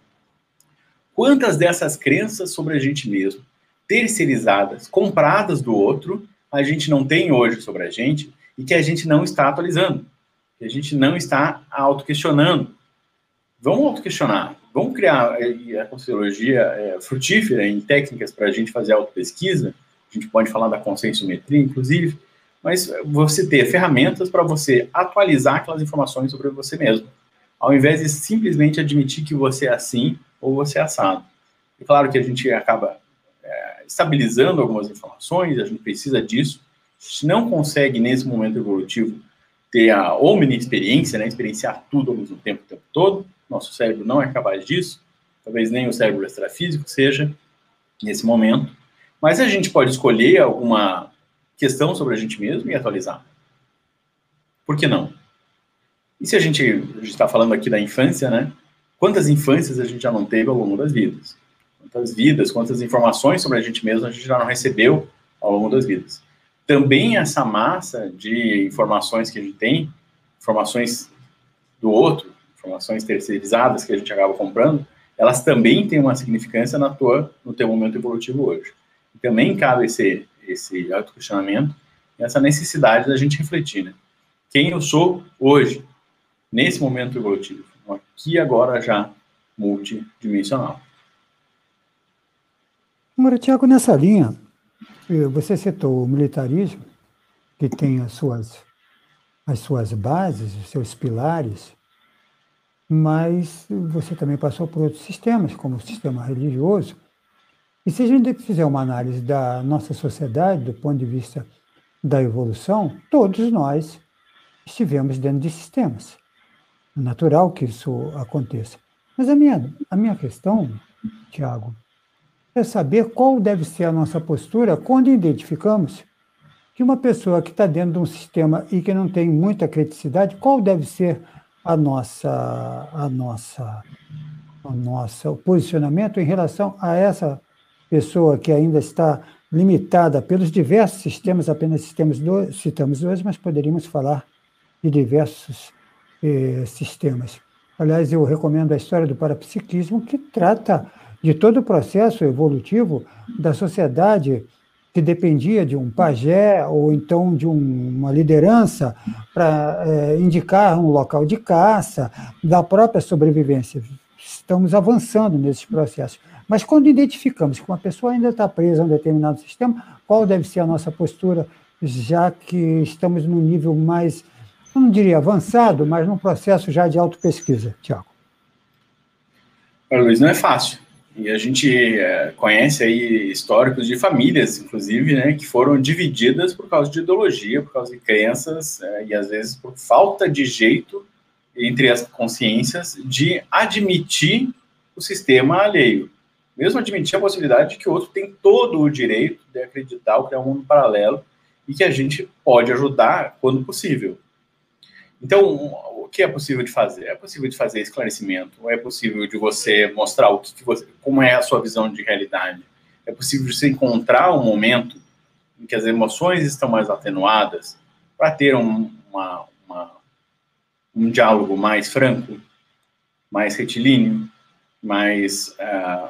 Quantas dessas crenças sobre a gente mesmo, terceirizadas, compradas do outro, a gente não tem hoje sobre a gente e que a gente não está atualizando, que a gente não está auto-questionando? Vamos auto-questionar, vamos criar a conselhologia é, frutífera em técnicas para a gente fazer auto-pesquisa, a gente pode falar da conscienciometria, inclusive, mas você ter ferramentas para você atualizar aquelas informações sobre você mesmo, ao invés de simplesmente admitir que você é assim ou você é assado. É claro que a gente acaba é, estabilizando algumas informações, a gente precisa disso, a gente não consegue, nesse momento evolutivo, ter a omni-experiência, né, experienciar tudo ao mesmo tempo, o tempo todo, nosso cérebro não é capaz disso, talvez nem o cérebro extrafísico seja, nesse momento, mas a gente pode escolher alguma questão sobre a gente mesmo e atualizar. Por que não? E se a gente está falando aqui da infância, né? Quantas infâncias a gente já não teve ao longo das vidas? Quantas vidas, quantas informações sobre a gente mesmo a gente já não recebeu ao longo das vidas? Também essa massa de informações que a gente tem, informações do outro, informações terceirizadas que a gente acaba comprando, elas também têm uma significância na tua, no teu momento evolutivo hoje. E também cabe esse esse auto-questionamento e essa necessidade da gente refletir, né? Quem eu sou hoje, nesse momento evolutivo, aqui agora já multidimensional. Agora, Tiago, nessa linha, eh, você citou o militarismo, que tem as suas, as suas bases, os seus pilares, mas você também passou por outros sistemas, como o sistema religioso. E se a gente fizer uma análise da nossa sociedade, do ponto de vista da evolução, todos nós estivemos dentro de sistemas. Natural que isso aconteça. Mas a minha, a minha questão, Tiago, é saber qual deve ser a nossa postura quando identificamos que uma pessoa que está dentro de um sistema e que não tem muita criticidade, qual deve ser a nossa, a nossa, o nosso posicionamento em relação a essa pessoa que ainda está limitada pelos diversos sistemas, apenas sistemas do, citamos dois, mas poderíamos falar de diversos eh, sistemas. Aliás, eu recomendo a história do parapsiquismo, que trata de todo o processo evolutivo da sociedade que dependia de um pajé ou então de um, uma liderança para é, indicar um local de caça, da própria sobrevivência. Estamos avançando nesses processos. Mas quando identificamos que uma pessoa ainda está presa a um determinado sistema, qual deve ser a nossa postura, já que estamos num nível mais, não diria avançado, mas num processo já de autopesquisa, Tiago? Luiz, não é fácil. E a gente é, conhece aí históricos de famílias, inclusive, né, que foram divididas por causa de ideologia, por causa de crenças, é, e às vezes por falta de jeito entre as consciências de admitir o sistema alheio mesmo admitir a possibilidade de que o outro tem todo o direito de acreditar ou criar um mundo paralelo e que a gente pode ajudar quando possível. Então, o que é possível de fazer? É possível de fazer esclarecimento, é possível de você mostrar o que, que você, como é a sua visão de realidade, é possível de você encontrar um momento em que as emoções estão mais atenuadas para ter um, uma, uma, um diálogo mais franco, mais retilíneo, mais uh,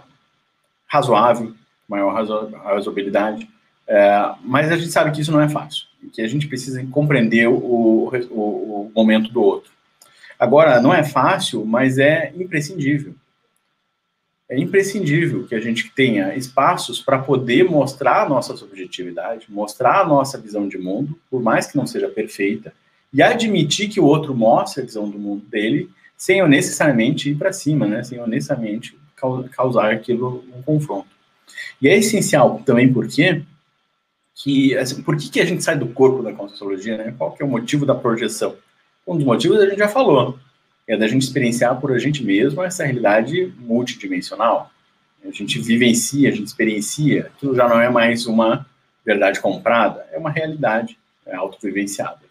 razoável, maior razo razoabilidade, é, mas a gente sabe que isso não é fácil, que a gente precisa compreender o, o, o momento do outro. Agora, não é fácil, mas é imprescindível. É imprescindível que a gente tenha espaços para poder mostrar a nossa subjetividade, mostrar a nossa visão de mundo, por mais que não seja perfeita, e admitir que o outro mostre a visão do mundo dele, sem eu necessariamente ir para cima, né? sem eu necessariamente causar aquilo um confronto. E é essencial também porque que assim, por que, que a gente sai do corpo da conscienciologia, né? Qual que é o motivo da projeção? Um dos motivos a gente já falou, é da gente experienciar por a gente mesmo essa realidade multidimensional. A gente vivencia, a gente experiencia, aquilo já não é mais uma verdade comprada, é uma realidade é autovivenciada.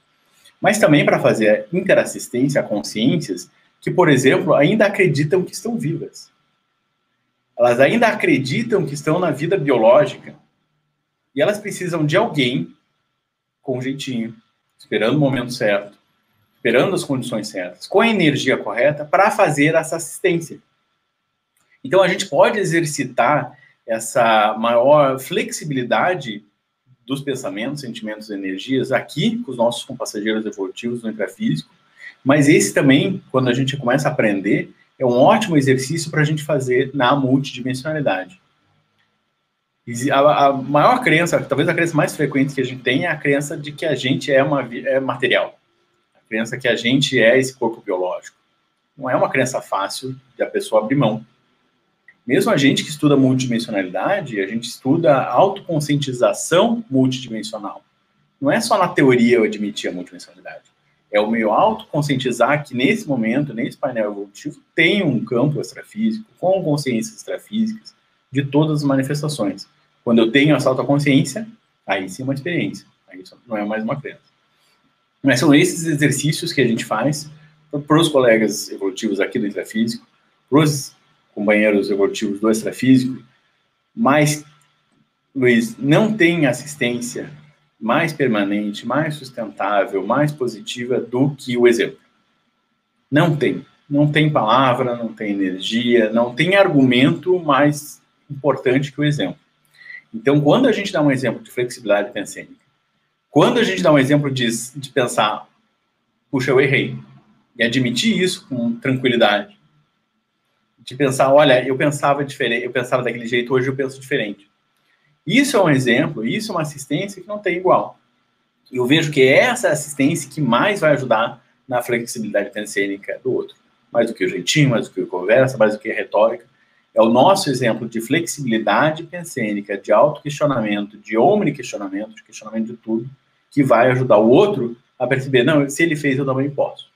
Mas também para fazer interassistência a consciências que, por exemplo, ainda acreditam que estão vivas elas ainda acreditam que estão na vida biológica e elas precisam de alguém com jeitinho, esperando o momento certo, esperando as condições certas, com a energia correta para fazer essa assistência. Então a gente pode exercitar essa maior flexibilidade dos pensamentos, sentimentos energias aqui com os nossos compassageiros evolutivos no intrafísico, mas esse também, quando a gente começa a aprender, é um ótimo exercício para a gente fazer na multidimensionalidade. A, a, maior crença, talvez a crença mais frequente que a gente tem é a crença de que a gente é, uma, é material. A crença que a gente é esse corpo biológico. Não é uma crença fácil de a pessoa abrir mão. Mesmo a gente que estuda multidimensionalidade, a gente estuda autoconscientização multidimensional. Não é só na teoria eu admitir a multidimensionalidade é o meu autoconscientizar que nesse momento, nesse painel evolutivo, tem um campo extrafísico, com consciências extrafísicas, de todas as manifestações. Quando eu tenho essa autoconsciência, aí sim é uma experiência, aí não é mais uma crença. Mas são esses exercícios que a gente faz para os colegas evolutivos aqui do extrafísico, para os companheiros evolutivos do extrafísico, mas, Luiz, não tem assistência mais permanente, mais sustentável, mais positiva do que o exemplo. Não tem. Não tem palavra, não tem energia, não tem argumento mais importante que o exemplo. Então, quando a gente dá um exemplo de flexibilidade pensênica, quando a gente dá um exemplo de, de pensar, puxa, eu errei, e admitir isso com tranquilidade, de pensar, olha, eu pensava diferente, eu pensava daquele jeito, hoje eu penso diferente. Isso é um exemplo, isso é uma assistência que não tem igual. Eu vejo que é essa assistência que mais vai ajudar na flexibilidade pensênica do outro. mais do que o jeitinho, mais do que a conversa, mais do que a retórica. É o nosso exemplo de flexibilidade pensênica, de auto-questionamento, de omni-questionamento, de questionamento de tudo, que vai ajudar o outro a perceber, não, se ele fez, eu também posso.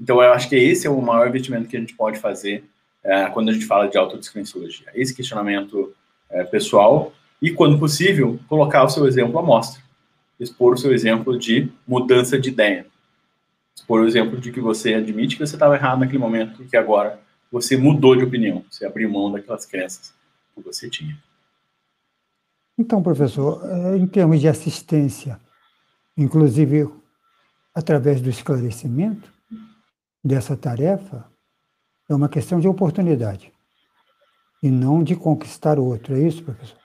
Então, eu acho que esse é o maior investimento que a gente pode fazer é, quando a gente fala de autodescrenciologia. Esse questionamento é, pessoal e, quando possível, colocar o seu exemplo à mostra. Expor o seu exemplo de mudança de ideia. Expor o exemplo de que você admite que você estava errado naquele momento e que agora você mudou de opinião, você abriu mão daquelas crenças que você tinha. Então, professor, é, em termos de assistência, inclusive através do esclarecimento dessa tarefa, é uma questão de oportunidade e não de conquistar o outro. É isso, professor?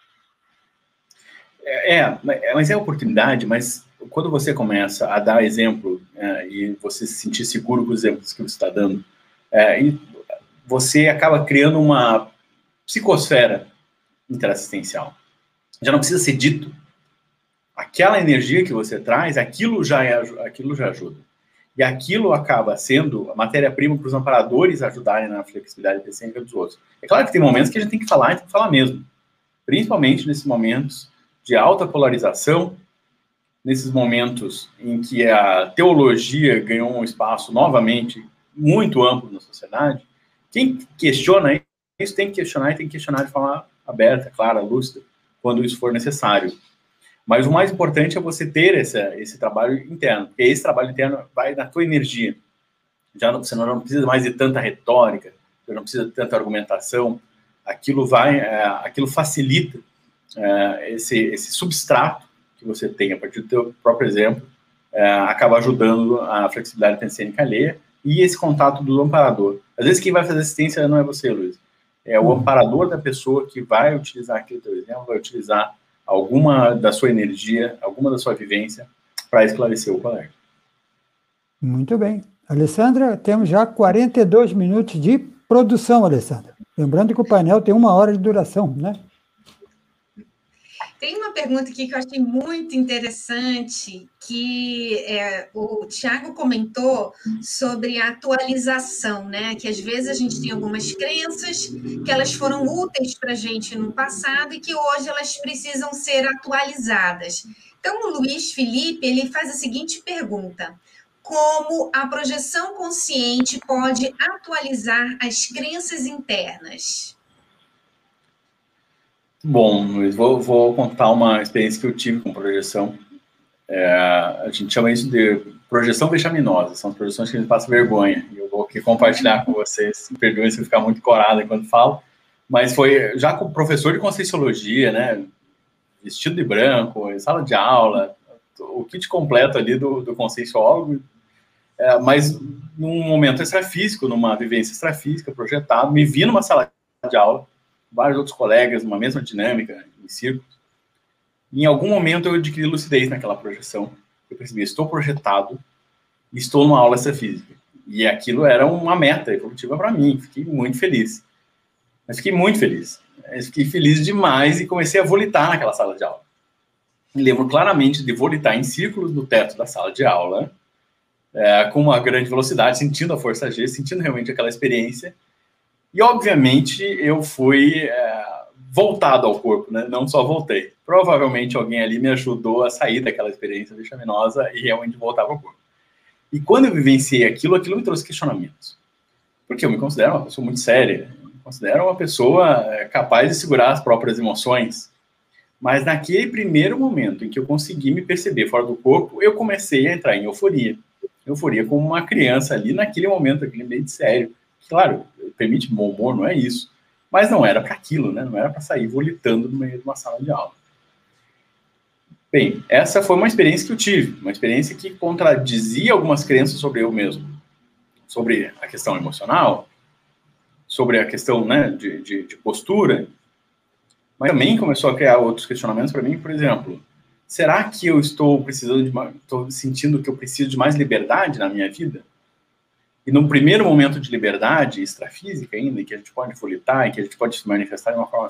É, é mas é oportunidade, mas quando você começa a dar exemplo é, e você se sentir seguro com os exemplos que você está dando, é, você acaba criando uma psicosfera interassistencial. Já não precisa ser dito. Aquela energia que você traz, aquilo já, é, aquilo já ajuda. E aquilo acaba sendo a matéria-prima para os amparadores ajudarem na flexibilidade epicêntrica dos outros. É claro que tem momentos que a gente tem que falar e tem que falar mesmo. Principalmente nesses momentos de alta polarização, nesses momentos em que a teologia ganhou um espaço novamente muito amplo na sociedade, quem questiona isso tem que questionar e tem que questionar de forma aberta, clara, lúcida, quando isso for necessário. Mas o mais importante é você ter esse, esse trabalho interno, porque esse trabalho interno vai na tua energia. Já não, você não precisa mais de tanta retórica, você não precisa de tanta argumentação. Aquilo vai, é, aquilo facilita é, esse, esse substrato que você tem a partir do teu próprio exemplo, é, acaba ajudando a flexibilidade pensênica alheia e esse contato do amparador. Às vezes quem vai fazer assistência não é você, Luiz. É o uhum. amparador da pessoa que vai utilizar aquele teu exemplo, vai utilizar alguma da sua energia, alguma da sua vivência para esclarecer o colega. Muito bem. Alessandra, temos já 42 minutos de produção, Alessandra. Lembrando que o painel tem uma hora de duração, né? Tem uma pergunta aqui que eu achei muito interessante, que é, o Tiago comentou sobre a atualização, né? Que às vezes a gente tem algumas crenças que elas foram úteis para a gente no passado e que hoje elas precisam ser atualizadas. Então, o Luiz Felipe ele faz a seguinte pergunta: como a projeção consciente pode atualizar as crenças internas? Bom, Luiz, vou, vou, contar uma experiência que eu tive com projeção. É, a gente chama isso de projeção vexaminosa, são projeções que a gente passa vergonha. Eu vou aqui compartilhar com vocês, me perdoem se eu ficar muito corado enquanto falo, mas foi já com professor de Conscienciologia, né, vestido de branco, sala de aula, o kit completo ali do, do conscienciólogo, é, mas num momento extrafísico, numa vivência extrafísica, projetado, me vi numa sala de aula, vários outros colegas, uma mesma dinâmica, em círculos. em algum momento eu adquiri lucidez naquela projeção. Eu percebi, estou projetado, estou numa aula extrafísica. E aquilo era uma meta evolutiva para mim. Fiquei muito feliz. Mas fiquei muito feliz. Eu fiquei feliz demais e comecei a volitar naquela sala de aula. Me lembro claramente de volitar em círculos no teto da sala de aula, é, com uma grande velocidade, sentindo a força G, sentindo realmente aquela experiência. E, obviamente, eu fui é, voltado ao corpo, né? Não só voltei. Provavelmente alguém ali me ajudou a sair daquela experiência vexaminosa e realmente voltar ao corpo. E quando eu vivenciei aquilo, aquilo me trouxe questionamentos. Porque eu me considero uma pessoa muito séria, me considero uma pessoa é, capaz de segurar as próprias emoções. Mas naquele primeiro momento em que eu consegui me perceber fora do corpo, eu comecei a entrar em euforia. Euforia como uma criança ali naquele momento, aquele ambiente sério Claro, permite bom humor, não é isso. Mas não era para aquilo, né? Não era para sair volitando no meio de uma sala de aula. Bem, essa foi uma experiência que eu tive, uma experiência que contradizia algumas crenças sobre eu mesmo, sobre a questão emocional, sobre a questão né, de, de, de postura, mas também começou a criar outros questionamentos para mim, por exemplo, será que eu estou precisando de, estou sentindo que eu preciso de mais liberdade na minha vida? E num primeiro momento de liberdade extrafísica ainda, em que a gente pode folitar, em que a gente pode se manifestar de uma forma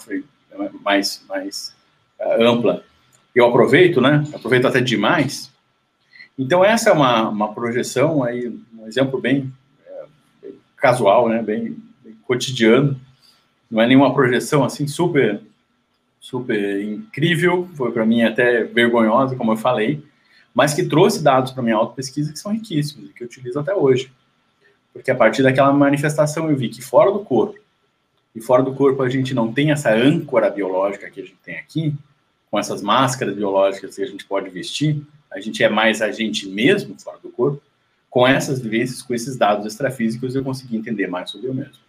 mais, mais uh, ampla, eu aproveito, né? Aproveito até demais. Então essa é uma, uma projeção aí, um exemplo bem, é, bem casual, né, bem, bem cotidiano. Não é nenhuma projeção assim super super incrível, foi para mim até vergonhosa, como eu falei, mas que trouxe dados para minha auto-pesquisa que são riquíssimos e que eu utilizo até hoje. Porque a partir daquela manifestação eu vi que fora do corpo, e fora do corpo a gente não tem essa âncora biológica que a gente tem aqui, com essas máscaras biológicas que a gente pode vestir, a gente é mais a gente mesmo fora do corpo. Com essas vivências, com esses dados extrafísicos, eu consegui entender mais sobre eu mesmo.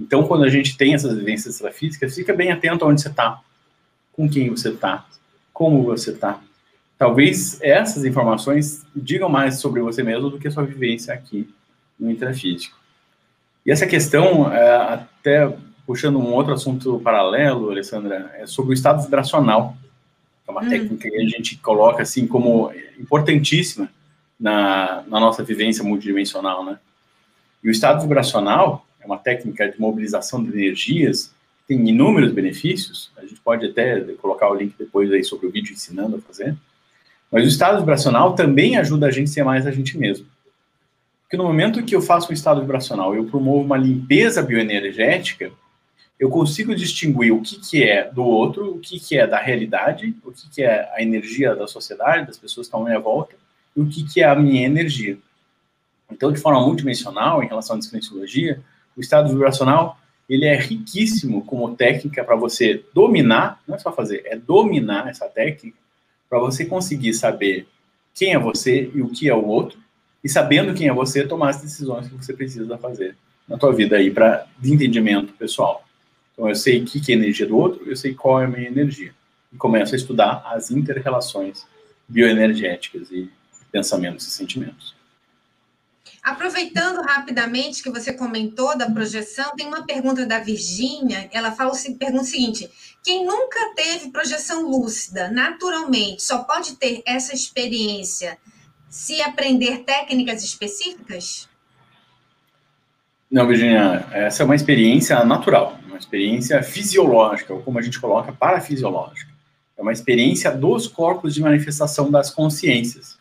Então, quando a gente tem essas vivências extrafísicas, fica bem atento aonde você está, com quem você está, como você está. Talvez essas informações digam mais sobre você mesmo do que a sua vivência aqui no intrafísico. E essa questão, é, até puxando um outro assunto paralelo, Alessandra, é sobre o estado vibracional. É uma hum. técnica que a gente coloca assim como importantíssima na, na nossa vivência multidimensional, né? E o estado vibracional é uma técnica de mobilização de energias tem inúmeros benefícios, a gente pode até colocar o link depois aí sobre o vídeo ensinando a fazer, mas o estado vibracional também ajuda a gente a ser mais a gente mesmo. Porque no momento que eu faço um estado vibracional, eu promovo uma limpeza bioenergética, eu consigo distinguir o que, que é do outro, o que, que é da realidade, o que, que é a energia da sociedade, das pessoas que estão à minha volta, e o que, que é a minha energia. Então, de forma multidimensional, em relação à descrenciologia, o estado vibracional ele é riquíssimo como técnica para você dominar, não é só fazer, é dominar essa técnica, para você conseguir saber quem é você e o que é o outro, e sabendo quem é você, tomar as decisões que você precisa fazer na tua vida aí, para de entendimento pessoal. Então, eu sei o que é energia do outro, eu sei qual é a minha energia. E começo a estudar as inter-relações bioenergéticas e pensamentos e sentimentos. Aproveitando rapidamente que você comentou da projeção, tem uma pergunta da Virgínia. Ela fala, pergunta o seguinte: quem nunca teve projeção lúcida, naturalmente, só pode ter essa experiência se aprender técnicas específicas? Não, Virginia, essa é uma experiência natural, uma experiência fisiológica, ou como a gente coloca, parafisiológica. É uma experiência dos corpos de manifestação das consciências.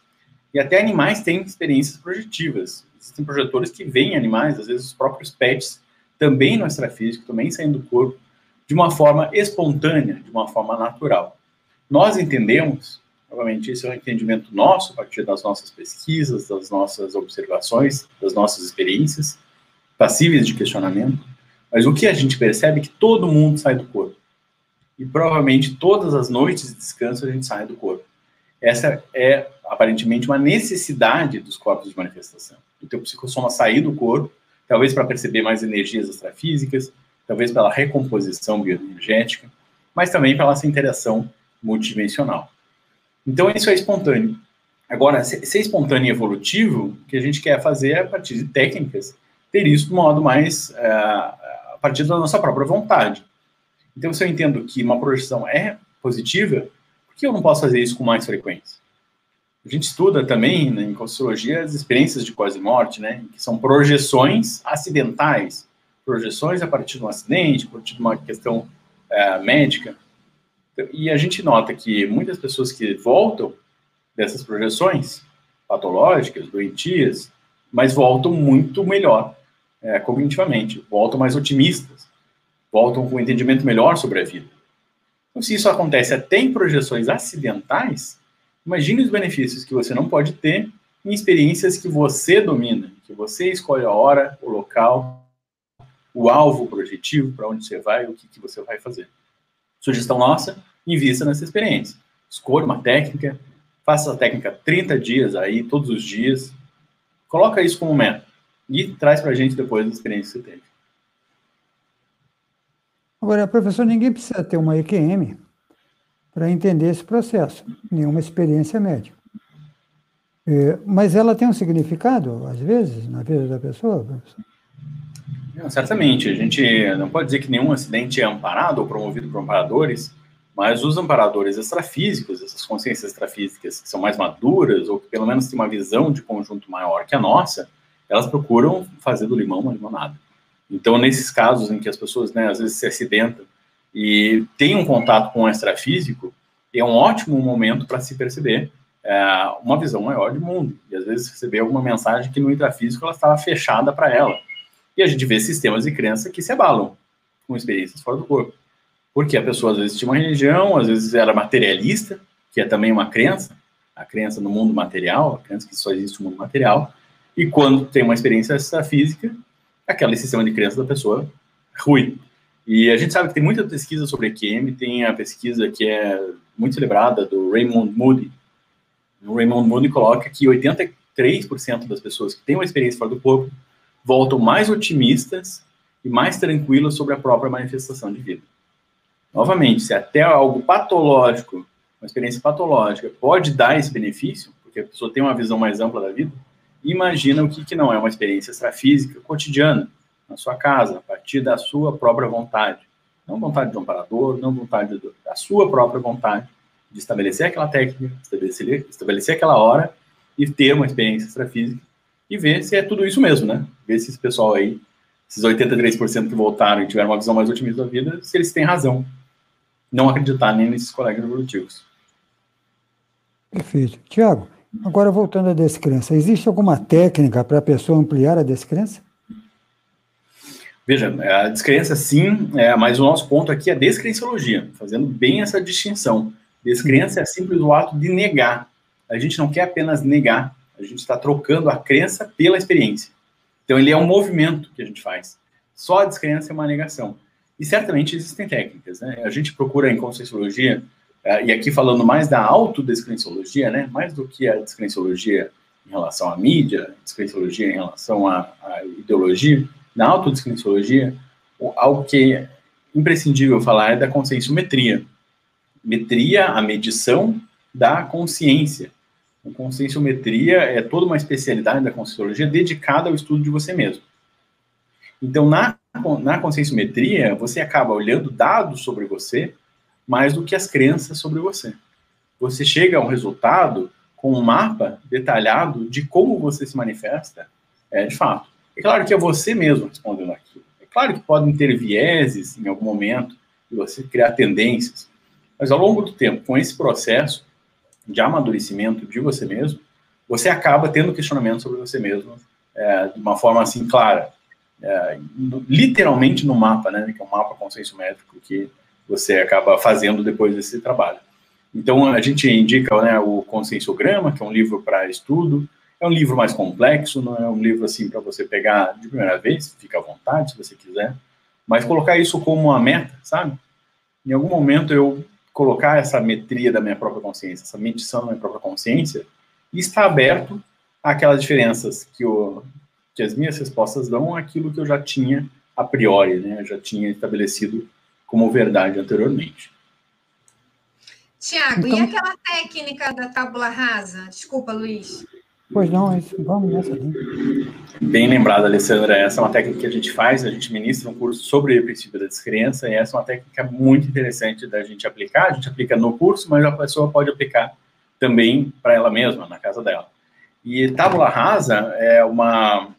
E até animais têm experiências projetivas existem projetores que veem animais, às vezes os próprios pets, também no extrafísico, também saindo do corpo, de uma forma espontânea, de uma forma natural. Nós entendemos, novamente, esse é um entendimento nosso, a partir das nossas pesquisas, das nossas observações, das nossas experiências, passíveis de questionamento, mas o que a gente percebe é que todo mundo sai do corpo. E provavelmente todas as noites de descanso a gente sai do corpo. Essa é aparentemente uma necessidade dos corpos de manifestação. O teu psicossoma sair do corpo, talvez para perceber mais energias extrafísicas, talvez pela recomposição bioenergética, mas também pela essa interação multidimensional. Então, isso é espontâneo. Agora, ser espontâneo e evolutivo, o que a gente quer fazer é, a partir de técnicas, ter isso de modo mais é, a partir da nossa própria vontade. Então, se eu entendo que uma projeção é positiva, por que eu não posso fazer isso com mais frequência? A gente estuda também né, em Consciologia as experiências de quase morte, né, que são projeções acidentais, projeções a partir de um acidente, a partir de uma questão é, médica. E a gente nota que muitas pessoas que voltam dessas projeções patológicas, doentias, mas voltam muito melhor é, cognitivamente, voltam mais otimistas, voltam com um entendimento melhor sobre a vida. Então, se isso acontece até em projeções acidentais, Imagine os benefícios que você não pode ter em experiências que você domina, que você escolhe a hora, o local, o alvo, o projetivo, para onde você vai, o que, que você vai fazer. Sugestão nossa, invista nessa experiência. Escolha uma técnica, faça a técnica 30 dias aí, todos os dias. Coloca isso como meta e traz para a gente depois a experiência que você teve. Agora, professor, ninguém precisa ter uma EQM para entender esse processo, nenhuma experiência médica. É, mas ela tem um significado, às vezes, na vida da pessoa? Não, certamente. A gente não pode dizer que nenhum acidente é amparado ou promovido por amparadores, mas os amparadores extrafísicos, essas consciências extrafísicas que são mais maduras, ou que pelo menos têm uma visão de conjunto maior que a nossa, elas procuram fazer do limão uma limonada. Então, nesses casos em que as pessoas, né, às vezes se acidentam e tem um contato com o extrafísico, é um ótimo momento para se perceber é, uma visão maior de mundo. E às vezes receber alguma mensagem que no intrafísico ela estava fechada para ela. E a gente vê sistemas de crença que se abalam com experiências fora do corpo. Porque a pessoa às vezes tinha uma religião, às vezes era materialista, que é também uma crença, a crença no mundo material, a crença que só existe no mundo material, e quando tem uma experiência física, aquele sistema de crença da pessoa ruim. E a gente sabe que tem muita pesquisa sobre EQM, tem a pesquisa que é muito celebrada do Raymond Moody. O Raymond Moody coloca que 83% das pessoas que têm uma experiência fora do corpo voltam mais otimistas e mais tranquilas sobre a própria manifestação de vida. Novamente, se até algo patológico, uma experiência patológica, pode dar esse benefício, porque a pessoa tem uma visão mais ampla da vida, imagina o que, que não é uma experiência extrafísica cotidiana, na sua casa, a partir da sua própria vontade. Não vontade do amparador, não vontade do, da sua própria vontade de estabelecer aquela técnica, estabelecer, estabelecer aquela hora e ter uma experiência extrafísica e ver se é tudo isso mesmo, né? Ver se esse pessoal aí, esses 83% que voltaram e tiveram uma visão mais otimista da vida, se eles têm razão. Não acreditar nem nesses colegas evolutivos. Perfeito. Tiago, agora voltando à descrença, existe alguma técnica para a pessoa ampliar a descrença? Veja, a descrença sim, é, mas o nosso ponto aqui é a descrenciologia, fazendo bem essa distinção. Descrença é simples o ato de negar. A gente não quer apenas negar, a gente está trocando a crença pela experiência. Então, ele é um movimento que a gente faz. Só a descrença é uma negação. E certamente existem técnicas. Né? A gente procura em conscienciologia, é, e aqui falando mais da autodescrenciologia, né? mais do que a descrenciologia em relação à mídia, descrenciologia em relação à, à ideologia, na autodescienciologia, algo que é imprescindível falar é da conscienciometria. Metria, a medição da consciência. A conscienciometria é toda uma especialidade da conscienciologia dedicada ao estudo de você mesmo. Então, na, na conscienciometria, você acaba olhando dados sobre você mais do que as crenças sobre você. Você chega a um resultado com um mapa detalhado de como você se manifesta, é, de fato. É claro que é você mesmo respondendo aquilo. É claro que podem ter vieses em algum momento de você criar tendências, mas ao longo do tempo, com esse processo de amadurecimento de você mesmo, você acaba tendo questionamento sobre você mesmo é, de uma forma assim clara, é, literalmente no mapa, né, que é um mapa consenso métrico que você acaba fazendo depois desse trabalho. Então a gente indica né, o consensograma, que é um livro para estudo, é um livro mais complexo, não é um livro assim para você pegar de primeira vez, fica à vontade se você quiser, mas colocar isso como uma meta, sabe? Em algum momento eu colocar essa metria da minha própria consciência, essa medição da minha própria consciência, e estar aberto àquelas diferenças que, o, que as minhas respostas dão àquilo que eu já tinha a priori, né? Eu já tinha estabelecido como verdade anteriormente. Tiago, então... e aquela técnica da tábula rasa? Desculpa, Luiz. Pois não, é vamos nessa. Bem lembrado, Alessandra. Essa é uma técnica que a gente faz, a gente ministra um curso sobre o princípio da descrença, e essa é uma técnica muito interessante da gente aplicar. A gente aplica no curso, mas a pessoa pode aplicar também para ela mesma, na casa dela. E tábula rasa é uma.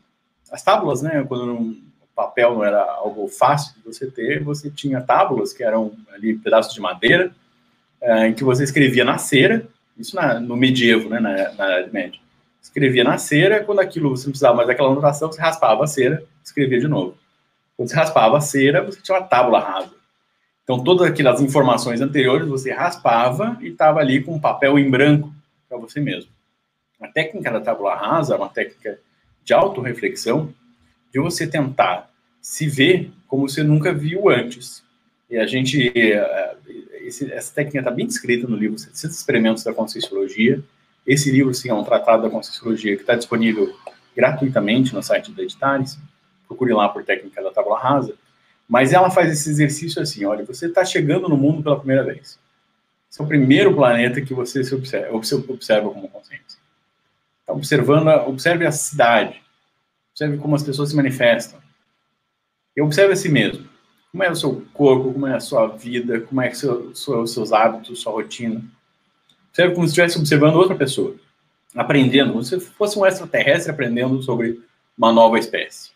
As tábulas, né, quando o papel não era algo fácil de você ter, você tinha tábulas que eram ali pedaços de madeira, é, em que você escrevia na cera, isso na, no medievo, né, na, na Idade Média escrevia na cera, quando aquilo você não precisava mais daquela anotação, você raspava a cera, escrevia de novo. Quando você raspava a cera, você tinha uma tábula rasa. Então, todas aquelas informações anteriores você raspava e estava ali com um papel em branco para você mesmo. A técnica da tábula rasa é uma técnica de autorreflexão, de você tentar se ver como você nunca viu antes. E a gente, eh, essa técnica está bem descrita no livro 700 Experimentos da Conscienciologia, esse livro, sim, é um tratado da Conscienciologia que está disponível gratuitamente no site da Editares. Procure lá por técnica da tábua rasa. Mas ela faz esse exercício assim: olha, você está chegando no mundo pela primeira vez. Esse é o primeiro planeta que você se observa, observa como consciência. Está observando, observe a cidade, observe como as pessoas se manifestam. E observe a si mesmo. Como é o seu corpo, como é a sua vida, como é seu, os seus hábitos, sua rotina Observe como se estivesse observando outra pessoa, aprendendo, como se fosse um extraterrestre aprendendo sobre uma nova espécie,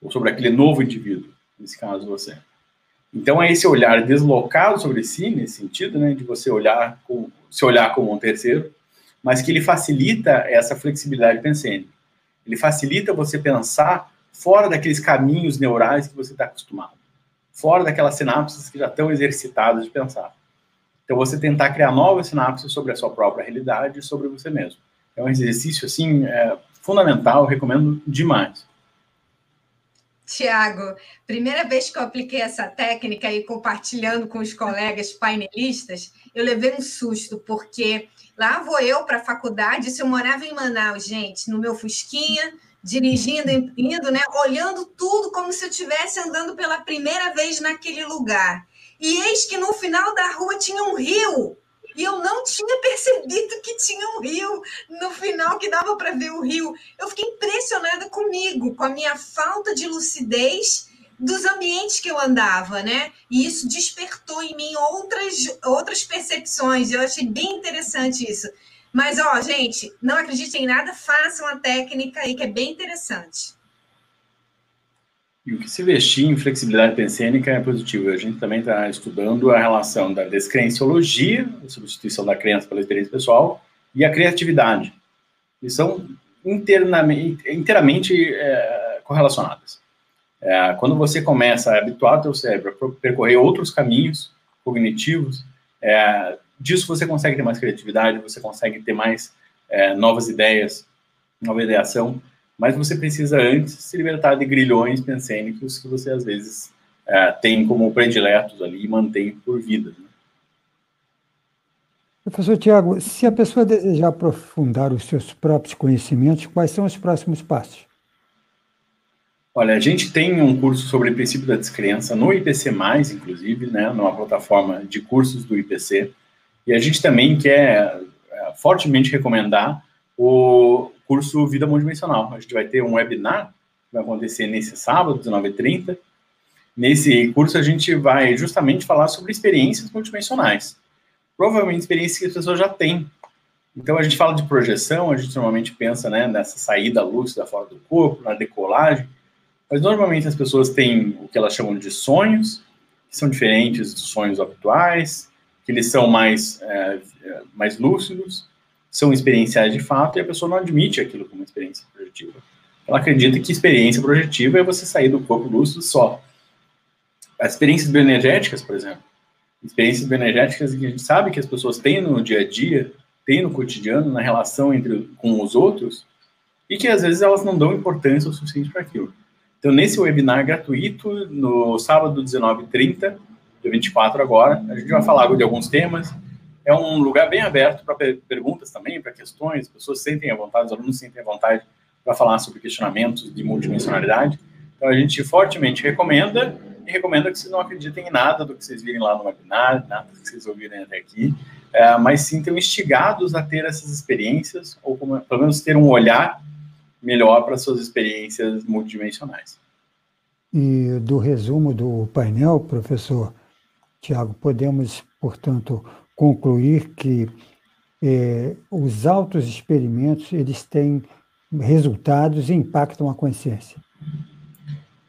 ou sobre aquele novo indivíduo, nesse caso você. Então é esse olhar deslocado sobre si, nesse sentido, né, de você olhar com, se olhar como um terceiro, mas que ele facilita essa flexibilidade pensênica. Ele facilita você pensar fora daqueles caminhos neurais que você está acostumado, fora daquelas sinapses que já estão exercitadas de pensar. Então, você tentar criar novas sinapses sobre a sua própria realidade e sobre você mesmo. É um exercício, assim, é, fundamental, recomendo demais. Tiago, primeira vez que eu apliquei essa técnica e compartilhando com os colegas painelistas, eu levei um susto, porque lá vou eu para a faculdade, se eu morava em Manaus, gente, no meu Fusquinha, dirigindo, indo, né, olhando tudo como se eu estivesse andando pela primeira vez naquele lugar. E eis que no final da rua tinha um rio e eu não tinha percebido que tinha um rio no final, que dava para ver o rio. Eu fiquei impressionada comigo, com a minha falta de lucidez dos ambientes que eu andava, né? E isso despertou em mim outras, outras percepções. Eu achei bem interessante isso. Mas, ó, gente, não acreditem em nada, façam a técnica aí que é bem interessante. E o que se vestir em flexibilidade pensênica é positivo. A gente também está estudando a relação da descrenciologia, a substituição da crença pela experiência pessoal, e a criatividade. E são inteiramente é, correlacionadas. É, quando você começa a habituar o seu cérebro a percorrer outros caminhos cognitivos, é, disso você consegue ter mais criatividade, você consegue ter mais é, novas ideias, nova ideação, mas você precisa antes se libertar de grilhões pensênicos que você às vezes é, tem como prediletos ali e mantém por vida. Né? Professor Tiago, se a pessoa desejar aprofundar os seus próprios conhecimentos, quais são os próximos passos? Olha, a gente tem um curso sobre o princípio da descrença no IPC+, inclusive, né, numa plataforma de cursos do IPC, e a gente também quer é, fortemente recomendar o curso Vida Multidimensional. A gente vai ter um webinar que vai acontecer nesse sábado, 19h30. Nesse curso, a gente vai justamente falar sobre experiências multidimensionais. Provavelmente experiências que as pessoas já têm. Então, a gente fala de projeção, a gente normalmente pensa né, nessa saída lúcida fora do corpo, na decolagem, mas normalmente as pessoas têm o que elas chamam de sonhos, que são diferentes dos sonhos habituais, que eles são mais, é, mais lúcidos, são experienciais de fato e a pessoa não admite aquilo como experiência projetiva. Ela acredita que experiência projetiva é você sair do corpo lúcido só. As experiências bioenergéticas, por exemplo, experiências bioenergéticas que a gente sabe que as pessoas têm no dia a dia, têm no cotidiano, na relação entre com os outros, e que às vezes elas não dão importância o suficiente para aquilo. Então, nesse webinar gratuito, no sábado 19h30, dia 24 agora, a gente vai falar de alguns temas, é um lugar bem aberto para perguntas também, para questões, as pessoas sentem à vontade, os alunos sentem à vontade para falar sobre questionamentos de multidimensionalidade. Então, a gente fortemente recomenda e recomenda que vocês não acreditem em nada do que vocês virem lá no webinar, nada que vocês ouvirem até aqui, é, mas sintam instigados a ter essas experiências, ou como, pelo menos ter um olhar melhor para suas experiências multidimensionais. E do resumo do painel, professor Tiago, podemos, portanto, concluir que é, os altos experimentos eles têm resultados e impactam a consciência.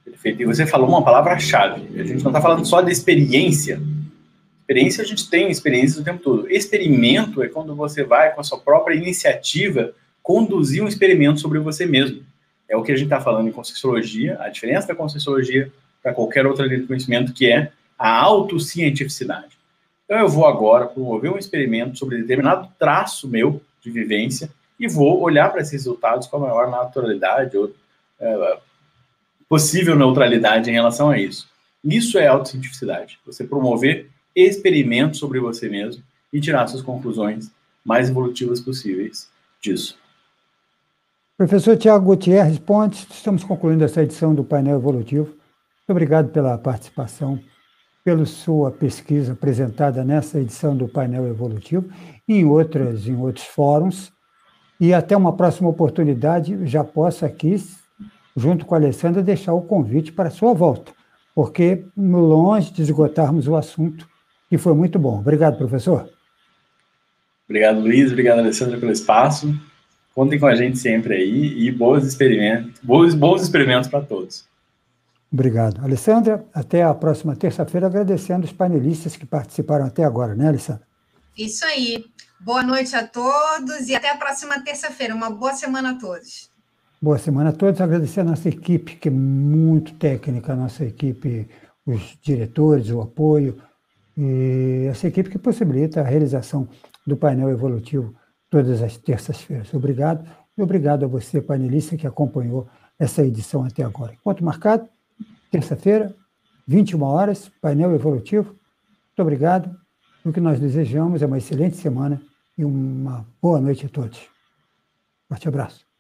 Perfeito. E você falou uma palavra-chave. A gente não está falando só de experiência. Experiência a gente tem experiências o tempo todo. Experimento é quando você vai com a sua própria iniciativa conduzir um experimento sobre você mesmo. É o que a gente está falando em Conscienciologia, a diferença da Conscienciologia para qualquer outra linha de conhecimento, que é a autocientificidade. Então, eu vou agora promover um experimento sobre determinado traço meu de vivência e vou olhar para esses resultados com a maior naturalidade ou é, possível neutralidade em relação a isso. Isso é autocientificidade. Você promover experimentos sobre você mesmo e tirar suas conclusões mais evolutivas possíveis disso. Professor Tiago Gutierrez Pontes, estamos concluindo essa edição do painel evolutivo. Muito obrigado pela participação pela sua pesquisa apresentada nessa edição do painel evolutivo e em outras em outros fóruns. E até uma próxima oportunidade, já posso aqui, junto com a Alessandra, deixar o convite para a sua volta, porque longe de esgotarmos o assunto, que foi muito bom. Obrigado, professor. Obrigado, Luiz. Obrigado, Alessandra, pelo espaço. Contem com a gente sempre aí e bons experimentos, bons, bons experimentos para todos. Obrigado. Alessandra, até a próxima terça-feira, agradecendo os panelistas que participaram até agora, né, Alessandra? Isso aí. Boa noite a todos e até a próxima terça-feira. Uma boa semana a todos. Boa semana a todos. Agradecer a nossa equipe, que é muito técnica, a nossa equipe, os diretores, o apoio, e essa equipe que possibilita a realização do painel evolutivo todas as terças-feiras. Obrigado. E obrigado a você, painelista, que acompanhou essa edição até agora. Enquanto marcado, terça-feira, 21 horas, painel evolutivo. Muito obrigado. O que nós desejamos é uma excelente semana e uma boa noite a todos. Forte abraço.